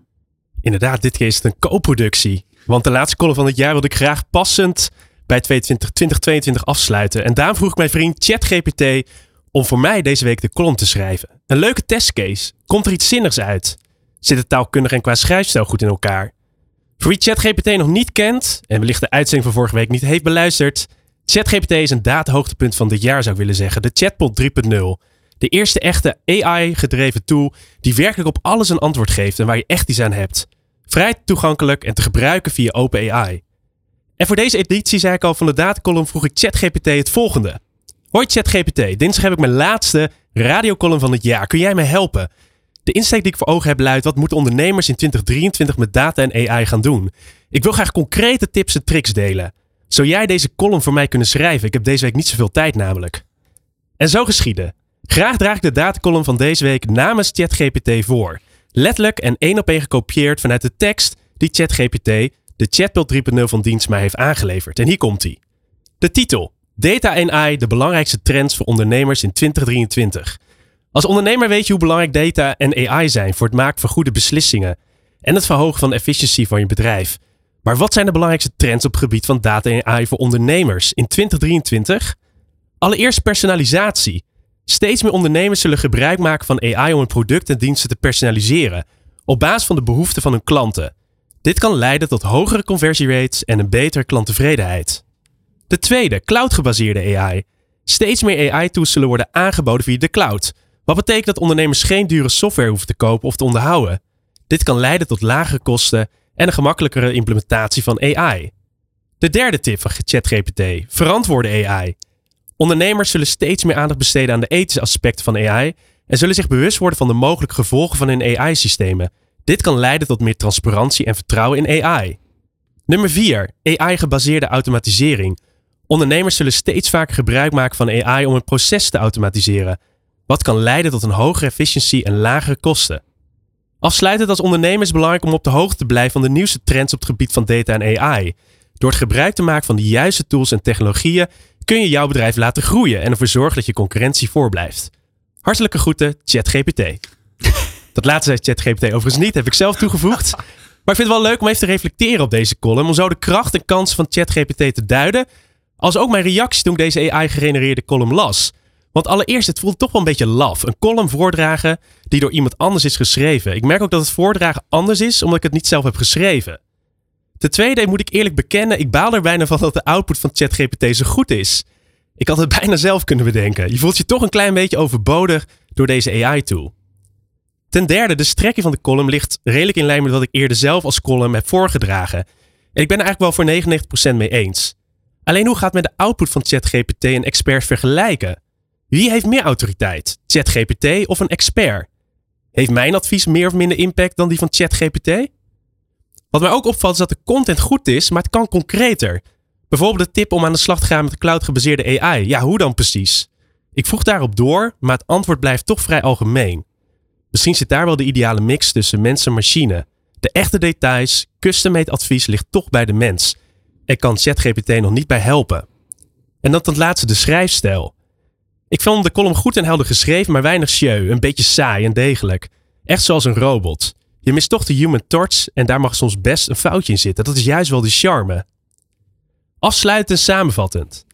Inderdaad, dit keer is het een co-productie. Want de laatste column van het jaar wilde ik graag passend bij 2020 2022 afsluiten. En daarom vroeg ik mijn vriend ChatGPT om voor mij deze week de column te schrijven. Een leuke testcase. Komt er iets zinnigs uit? Zit het taalkundig en qua schrijfstijl goed in elkaar? Voor wie ChatGPT nog niet kent en wellicht de uitzending van vorige week niet heeft beluisterd. ChatGPT is een datahoogtepunt van dit jaar zou ik willen zeggen. De chatbot 3.0. De eerste echte AI-gedreven tool die werkelijk op alles een antwoord geeft en waar je echt iets aan hebt. Vrij toegankelijk en te gebruiken via OpenAI. En voor deze editie, zei ik al, van de datacolumn vroeg ik ChatGPT het volgende. Hoi ChatGPT, dinsdag heb ik mijn laatste radiocolumn van het jaar. Kun jij me helpen? De insteek die ik voor ogen heb luidt, wat moeten ondernemers in 2023 met data en AI gaan doen? Ik wil graag concrete tips en tricks delen. Zou jij deze column voor mij kunnen schrijven? Ik heb deze week niet zoveel tijd namelijk. En zo geschiedde. Graag draag ik de datacolumn van deze week namens ChatGPT voor. Letterlijk en één op één gekopieerd vanuit de tekst die ChatGPT, de chatbot 3.0 van dienst, mij heeft aangeleverd. En hier komt hij. De titel. Data en AI, de belangrijkste trends voor ondernemers in 2023. Als ondernemer weet je hoe belangrijk data en AI zijn voor het maken van goede beslissingen en het verhogen van de efficiëntie van je bedrijf. Maar wat zijn de belangrijkste trends op het gebied van data en AI voor ondernemers in 2023? Allereerst personalisatie. Steeds meer ondernemers zullen gebruik maken van AI om hun producten en diensten te personaliseren, op basis van de behoeften van hun klanten. Dit kan leiden tot hogere conversierates en een betere klanttevredenheid. De tweede, cloud-gebaseerde AI. Steeds meer AI-tools zullen worden aangeboden via de cloud. Wat betekent dat ondernemers geen dure software hoeven te kopen of te onderhouden. Dit kan leiden tot lagere kosten en een gemakkelijkere implementatie van AI. De derde tip van ChatGPT: verantwoorde AI. Ondernemers zullen steeds meer aandacht besteden aan de ethische aspecten van AI en zullen zich bewust worden van de mogelijke gevolgen van hun AI-systemen. Dit kan leiden tot meer transparantie en vertrouwen in AI. Nummer 4. AI-gebaseerde automatisering. Ondernemers zullen steeds vaker gebruik maken van AI om een proces te automatiseren, wat kan leiden tot een hogere efficiëntie en lagere kosten. Afsluitend als ondernemer is belangrijk om op de hoogte te blijven van de nieuwste trends op het gebied van data en AI. Door het gebruik te maken van de juiste tools en technologieën kun je jouw bedrijf laten groeien en ervoor zorgen dat je concurrentie voorblijft. Hartelijke groeten, ChatGPT. Dat laatste zei ChatGPT overigens niet, heb ik zelf toegevoegd. (laughs) Maar ik vind het wel leuk om even te reflecteren op deze column. Om zo de kracht en kansen van ChatGPT te duiden. Als ook mijn reactie toen ik deze AI-gegenereerde column las. Want allereerst, het voelt toch wel een beetje laf. Een column voordragen die door iemand anders is geschreven. Ik merk ook dat het voordragen anders is, omdat ik het niet zelf heb geschreven. Ten tweede moet ik eerlijk bekennen, ik baal er bijna van dat de output van ChatGPT zo goed is. Ik had het bijna zelf kunnen bedenken. Je voelt je toch een klein beetje overbodig door deze AI-tool. Ten derde, de strekking van de column ligt redelijk in lijn met wat ik eerder zelf als column heb voorgedragen. En ik ben er eigenlijk wel voor 99% mee eens. Alleen hoe gaat met de output van ChatGPT en experts vergelijken? Wie heeft meer autoriteit? ChatGPT of een expert? Heeft mijn advies meer of minder impact dan die van ChatGPT? Wat mij ook opvalt is dat de content goed is, maar het kan concreter. Bijvoorbeeld de tip om aan de slag te gaan met de cloud-gebaseerde AI. Ja, hoe dan precies? Ik vroeg daarop door, maar het antwoord blijft toch vrij algemeen. Misschien zit daar wel de ideale mix tussen mens en machine. De echte details, custom-made advies ligt toch bij de mens. En kan ChatGPT nog niet bij helpen. En dan ten laatste de schrijfstijl. Ik vond de column goed en helder geschreven, maar weinig sjeu, een beetje saai en degelijk. Echt zoals een robot. Je mist toch de human touch en daar mag soms best een foutje in zitten. Dat is juist wel de charme. Afsluitend en samenvattend.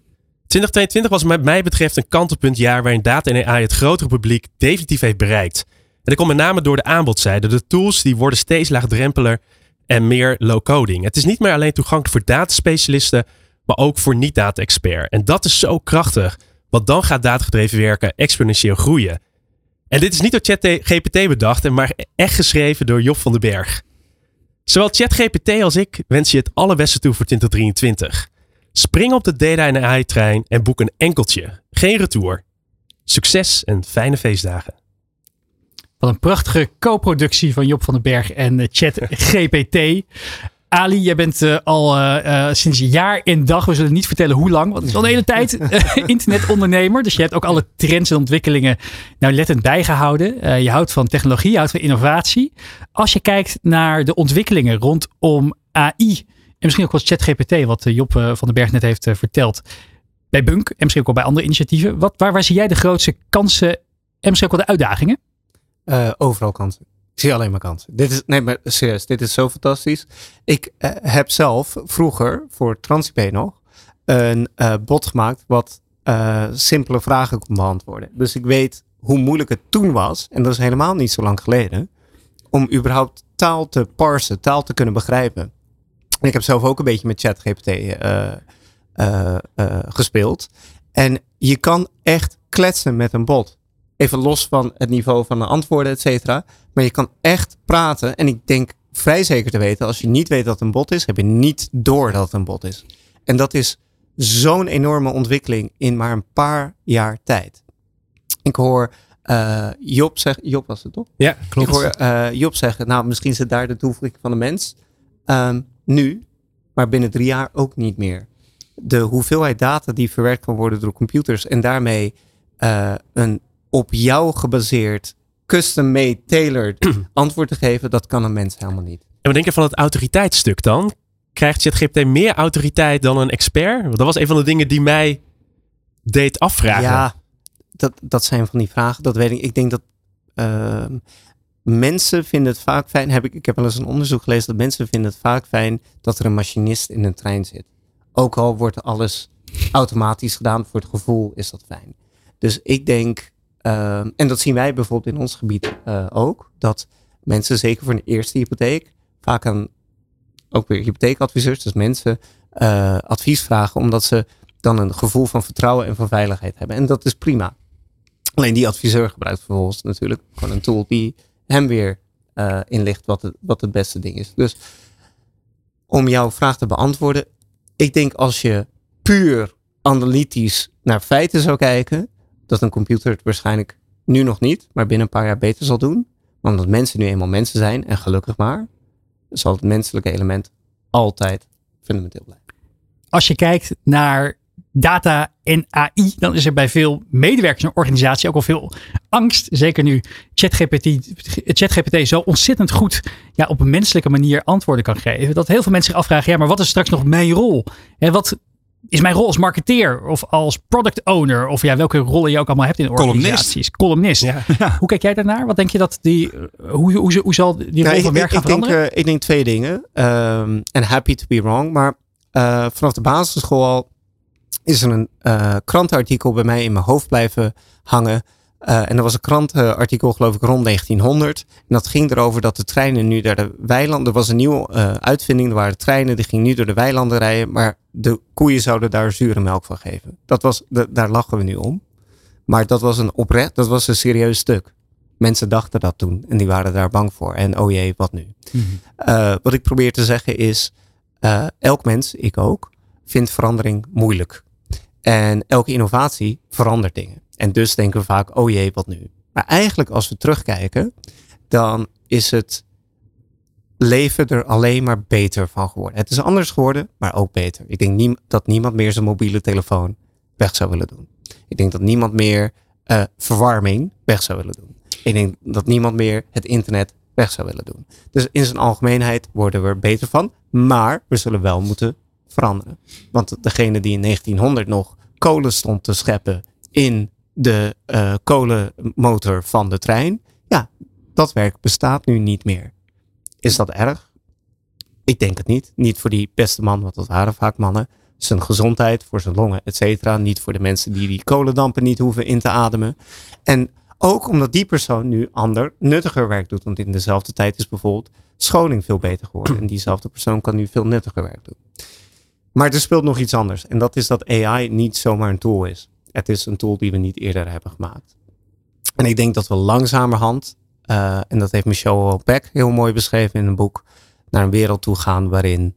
2022 was wat mij betreft een kantelpuntjaar waarin data en AI het grotere publiek definitief heeft bereikt. En dat komt met name door de aanbodzijde. De tools die worden steeds laagdrempeler en meer low-coding. Het is niet meer alleen toegankelijk voor dataspecialisten, maar ook voor niet-data-expert. En dat is zo krachtig, want dan gaat datagedreven werken exponentieel groeien. En dit is niet door ChatGPT bedacht, maar echt geschreven door Job van den Berg. Zowel ChatGPT als ik wens je het allerbeste toe voor 2023. Spring op de data AI-trein en boek een enkeltje, geen retour. Succes en fijne feestdagen. Wat een prachtige co-productie van Job van den Berg en uh, ChatGPT. (laughs) Ali, jij bent uh, al uh, sinds jaar en dag, we zullen niet vertellen hoe lang, want het is al de hele tijd (laughs) internetondernemer. Dus je hebt ook alle trends en ontwikkelingen nauwlettend bijgehouden. je houdt van technologie, je houdt van innovatie. Als je kijkt naar de ontwikkelingen rondom AI en misschien ook wat ChatGPT, wat Job van den Berg net heeft verteld, bij Bunk en misschien ook wel bij andere initiatieven. Wat, waar, waar zie jij de grootste kansen en misschien ook wel de uitdagingen? Overal kansen. Ik zie alleen maar kansen. Dit is, nee, maar serieus, dit is zo fantastisch. Ik uh, heb zelf vroeger voor TransIP nog een uh, bot gemaakt wat simpele vragen kon beantwoorden. Dus ik weet hoe moeilijk het toen was, en dat is helemaal niet zo lang geleden, om überhaupt taal te parsen, taal te kunnen begrijpen. En ik heb zelf ook een beetje met ChatGPT gespeeld. En je kan echt kletsen met een bot. Even los van het niveau van de antwoorden, et cetera. Maar je kan echt praten. En ik denk vrij zeker te weten, als je niet weet dat het een bot is, heb je niet door dat het een bot is. En dat is zo'n enorme ontwikkeling in maar een paar jaar tijd. Ik hoor uh, Job zeggen, Job was het toch? Ja, klopt. Ik hoor uh, Job zeggen, nou misschien zit daar de toevoeging van de mens. Um, nu, maar binnen drie jaar ook niet meer. De hoeveelheid data die verwerkt kan worden door computers en daarmee uh, een op jou gebaseerd, custom-made, tailored (clears throat) antwoord te geven, dat kan een mens helemaal niet. En wat denk je van het autoriteitsstuk dan? Krijgt ChatGPT meer autoriteit dan een expert? Want dat was een van de dingen die mij deed afvragen. Ja, dat, dat zijn van die vragen. Dat weet ik. Ik denk dat uh, mensen vinden het vaak fijn. Heb ik, ik heb wel eens een onderzoek gelezen dat mensen vinden het vaak fijn dat er een machinist in een trein zit. Ook al wordt alles automatisch gedaan, voor het gevoel is dat fijn. Dus ik denk Uh, en dat zien wij bijvoorbeeld in ons gebied uh, ook. Dat mensen, zeker voor een eerste hypotheek, vaak aan ook weer hypotheekadviseurs, dus mensen uh, advies vragen, omdat ze dan een gevoel van vertrouwen en van veiligheid hebben. En dat is prima. Alleen die adviseur gebruikt vervolgens natuurlijk gewoon een tool die hem weer eh, inlicht wat wat het beste ding is. Dus om jouw vraag te beantwoorden. Ik denk als je puur analytisch naar feiten zou kijken, dat een computer het waarschijnlijk nu nog niet, maar binnen een paar jaar beter zal doen. Maar omdat mensen nu eenmaal mensen zijn, en gelukkig maar, zal het menselijke element altijd fundamenteel blijven. Als je kijkt naar data en AI, dan is er bij veel medewerkers een organisatie ook al veel angst. Zeker nu ChatGPT, ChatGPT zo ontzettend goed ja, op een menselijke manier antwoorden kan geven. Dat heel veel mensen zich afvragen, ja, maar wat is straks nog mijn rol? En wat is mijn rol als marketeer of als product owner? Of ja, welke rollen je ook allemaal hebt in organisaties. Columnist. (laughs) Ja. Hoe kijk jij daarnaar? Wat denk je dat die, hoe, hoe, hoe zal die rol Nou, van werk gaan ik, denk, eh, ik denk twee dingen. Ehm, En happy to be wrong. Maar eh, vanaf de basisschool al is er een eh, krantenartikel bij mij in mijn hoofd blijven hangen. Eh, en dat was een krantenartikel, geloof ik, rond 1900. En dat ging erover dat de treinen nu door de weilanden. Er was een nieuwe eh, uitvinding. Er waren treinen die gingen nu door de weilanden rijden. Maar de koeien zouden daar zure melk van geven. Dat was, de- daar lachen we nu om. Maar dat was een oprecht, dat was een serieus stuk. Mensen dachten dat toen en die waren daar bang voor. En oh jee, wat nu? Eh, wat ik probeer te zeggen is, elk mens, ik ook, vindt verandering moeilijk. En elke innovatie verandert dingen. En dus denken we vaak, oh jee, wat nu? Maar eigenlijk als we terugkijken, dan is het leven er alleen maar beter van geworden. Het is anders geworden, maar ook beter. Ik denk niem- dat niemand meer zijn mobiele telefoon weg zou willen doen. Ik denk dat niemand meer eh, verwarming weg zou willen doen. Ik denk dat niemand meer het internet weg zou willen doen. Dus in zijn algemeenheid worden we er beter van. Maar we zullen wel moeten veranderen. Want degene die in 1900 nog kolen stond te scheppen in de eh, kolenmotor van de trein. Ja, dat werk bestaat nu niet meer. Is dat erg? Ik denk het niet. Niet voor die beste man, want dat waren vaak mannen. Zijn gezondheid, voor zijn longen, et cetera. Niet voor de mensen die die kolendampen niet hoeven in te ademen. En ook omdat die persoon nu ander, nuttiger werk doet. Want in dezelfde tijd is bijvoorbeeld scholing veel beter geworden. En diezelfde persoon kan nu veel nuttiger werk doen. Maar er speelt nog iets anders. En dat is dat AI niet zomaar een tool is. Het is een tool die we niet eerder hebben gemaakt. En ik denk dat we langzamerhand, eh, en dat heeft Michelle Beck heel mooi beschreven in een boek, naar een wereld toe gaan waarin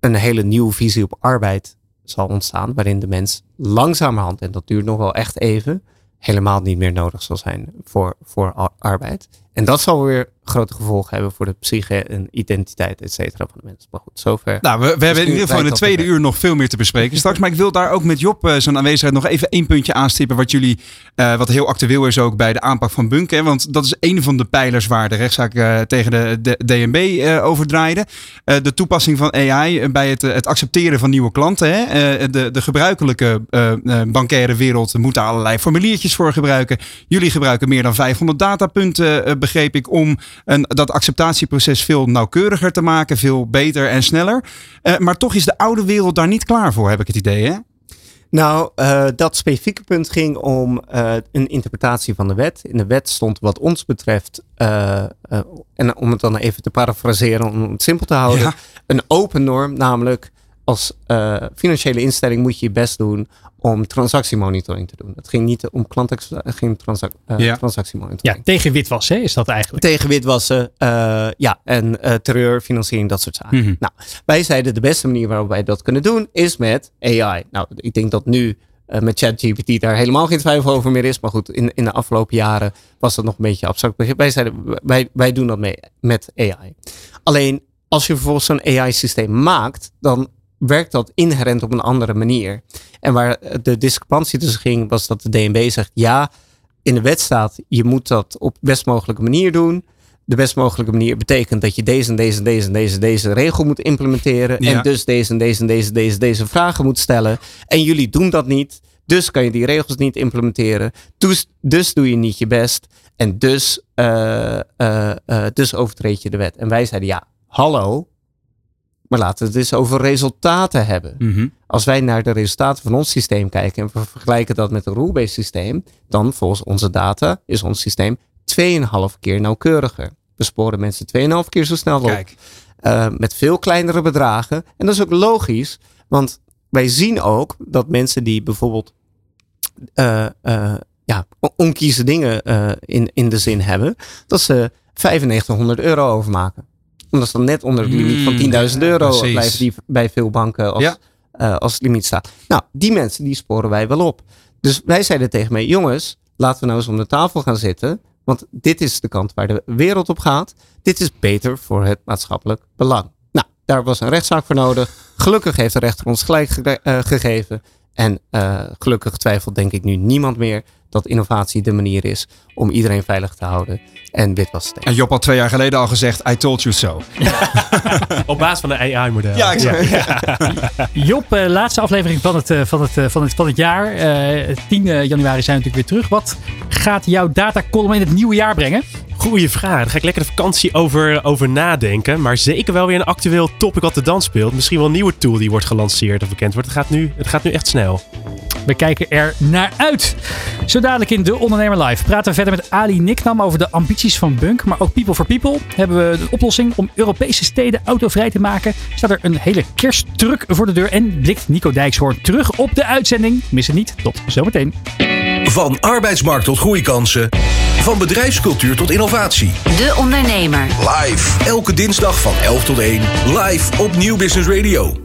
een hele nieuwe visie op arbeid zal ontstaan. Waarin de mens langzamerhand, en dat duurt nog wel echt even, helemaal niet meer nodig zal zijn voor, voor ar- arbeid. En dat zal weer grote gevolgen hebben voor de psyche en identiteit, et cetera, van de mensen. Maar goed, zover. Nou, we, we hebben in ieder geval in de tweede uur nog veel meer te bespreken straks. Maar ik wil daar ook met Job eh, zijn aanwezigheid nog even één puntje aanstippen. Wat jullie, eh, wat heel actueel is ook bij de aanpak van Bunk. Hè, want dat is een van de pijlers waar de rechtszaak eh, tegen de, de DNB over draaide. De toepassing van AI bij het, het accepteren van nieuwe klanten. Hè. De, de gebruikelijke bankaire wereld moet daar allerlei formuliertjes voor gebruiken. Jullie gebruiken meer dan 500 datapunten, begreep ik, om een, dat acceptatieproces veel nauwkeuriger te maken, veel beter en sneller. Eh, maar toch is de oude wereld daar niet klaar voor, heb ik het idee. Hè? Nou, eh, dat specifieke punt ging om eh, een interpretatie van de wet. In de wet stond wat ons betreft, en om het dan even te parafraseren, om het simpel te houden, Ja. een open norm, namelijk als eh, financiële instelling moet je je best doen om transactiemonitoring te doen. Het ging niet om klant, het ging om transac eh, Ja. transactiemonitoring. Ja, tegen witwas hè, is dat eigenlijk. Tegen witwassen, eh, ja, en eh, terreur, financiering, dat soort zaken. Mhm. Nou, wij zeiden de beste manier waarop wij dat kunnen doen is met AI. Nou, ik denk dat nu eh, met ChatGPT daar helemaal geen twijfel over meer is. Maar goed, in, in de afgelopen jaren was dat nog een beetje abstract. begrip. Wij zeiden, wij, wij doen dat mee met AI. Alleen, als je vervolgens zo'n AI-systeem maakt, dan werkt dat inherent op een andere manier. En waar de discrepantie tussen ging, was dat de DNB zegt, ja, in de wet staat, je moet dat op best mogelijke manier doen. De best mogelijke manier betekent dat je deze en deze en deze en deze, deze regel moet implementeren. Ja. En dus deze en deze en deze, deze, deze vragen moet stellen. En jullie doen dat niet. Dus kan je die regels niet implementeren. Dus, dus doe je niet je best. En dus, eh, eh, eh, dus overtreed je de wet. En wij zeiden ja, hallo. Maar laten we het eens over resultaten hebben. Mhm. Als wij naar de resultaten van ons systeem kijken en we vergelijken dat met een rule-based systeem, dan volgens onze data is ons systeem 2,5 keer nauwkeuriger. We sporen mensen 2,5 keer zo snel op. Kijk. eh, met veel kleinere bedragen. En dat is ook logisch, want wij zien ook dat mensen die bijvoorbeeld eh, ja, on- onkieze dingen in, in de zin hebben, dat ze 9500 euro overmaken. Omdat ze dan net onder de limiet van 10.000 euro precies. blijven die bij veel banken als, Ja. eh, als limiet staat. Nou, die mensen die sporen wij wel op. Dus wij zeiden tegen mij, jongens, laten we nou eens om de tafel gaan zitten. Want dit is de kant waar de wereld op gaat. Dit is beter voor het maatschappelijk belang. Nou, daar was een rechtszaak voor nodig. Gelukkig heeft de rechter ons gelijk ge- eh, gegeven. En eh, gelukkig twijfelt denk ik nu niemand meer dat innovatie de manier is om iedereen veilig te houden en witwas te tegen. En Job had twee jaar geleden al gezegd, I told you so. (laughs) Op basis van een AI-model. Ja, exact. Job, eh, laatste aflevering van het, eh, van het, eh, van het, van het jaar. Eh 10 januari zijn we natuurlijk weer terug. Wat gaat jouw datacolumn in het nieuwe jaar brengen? Goeie vraag. Daar ga ik lekker de vakantie over, over nadenken. Maar zeker wel weer een actueel topic wat de dans speelt. Misschien wel een nieuwe tool die wordt gelanceerd of bekend wordt. Het gaat nu, het gaat nu echt snel. We kijken er naar uit. Zo dadelijk in De Ondernemer Live praten we verder met Ali Niknam over de ambities van Bunk. Maar ook People for People hebben we de oplossing om Europese steden autovrij te maken. Staat er een hele kersttruck voor de deur en blikt Nico Dijkshoorn terug op de uitzending. Mis het niet. Tot zometeen. Van arbeidsmarkt tot groeikansen. Van bedrijfscultuur tot innovatie. De Ondernemer. Live. Elke dinsdag van 11 tot 1. Live op Nieuw Business Radio.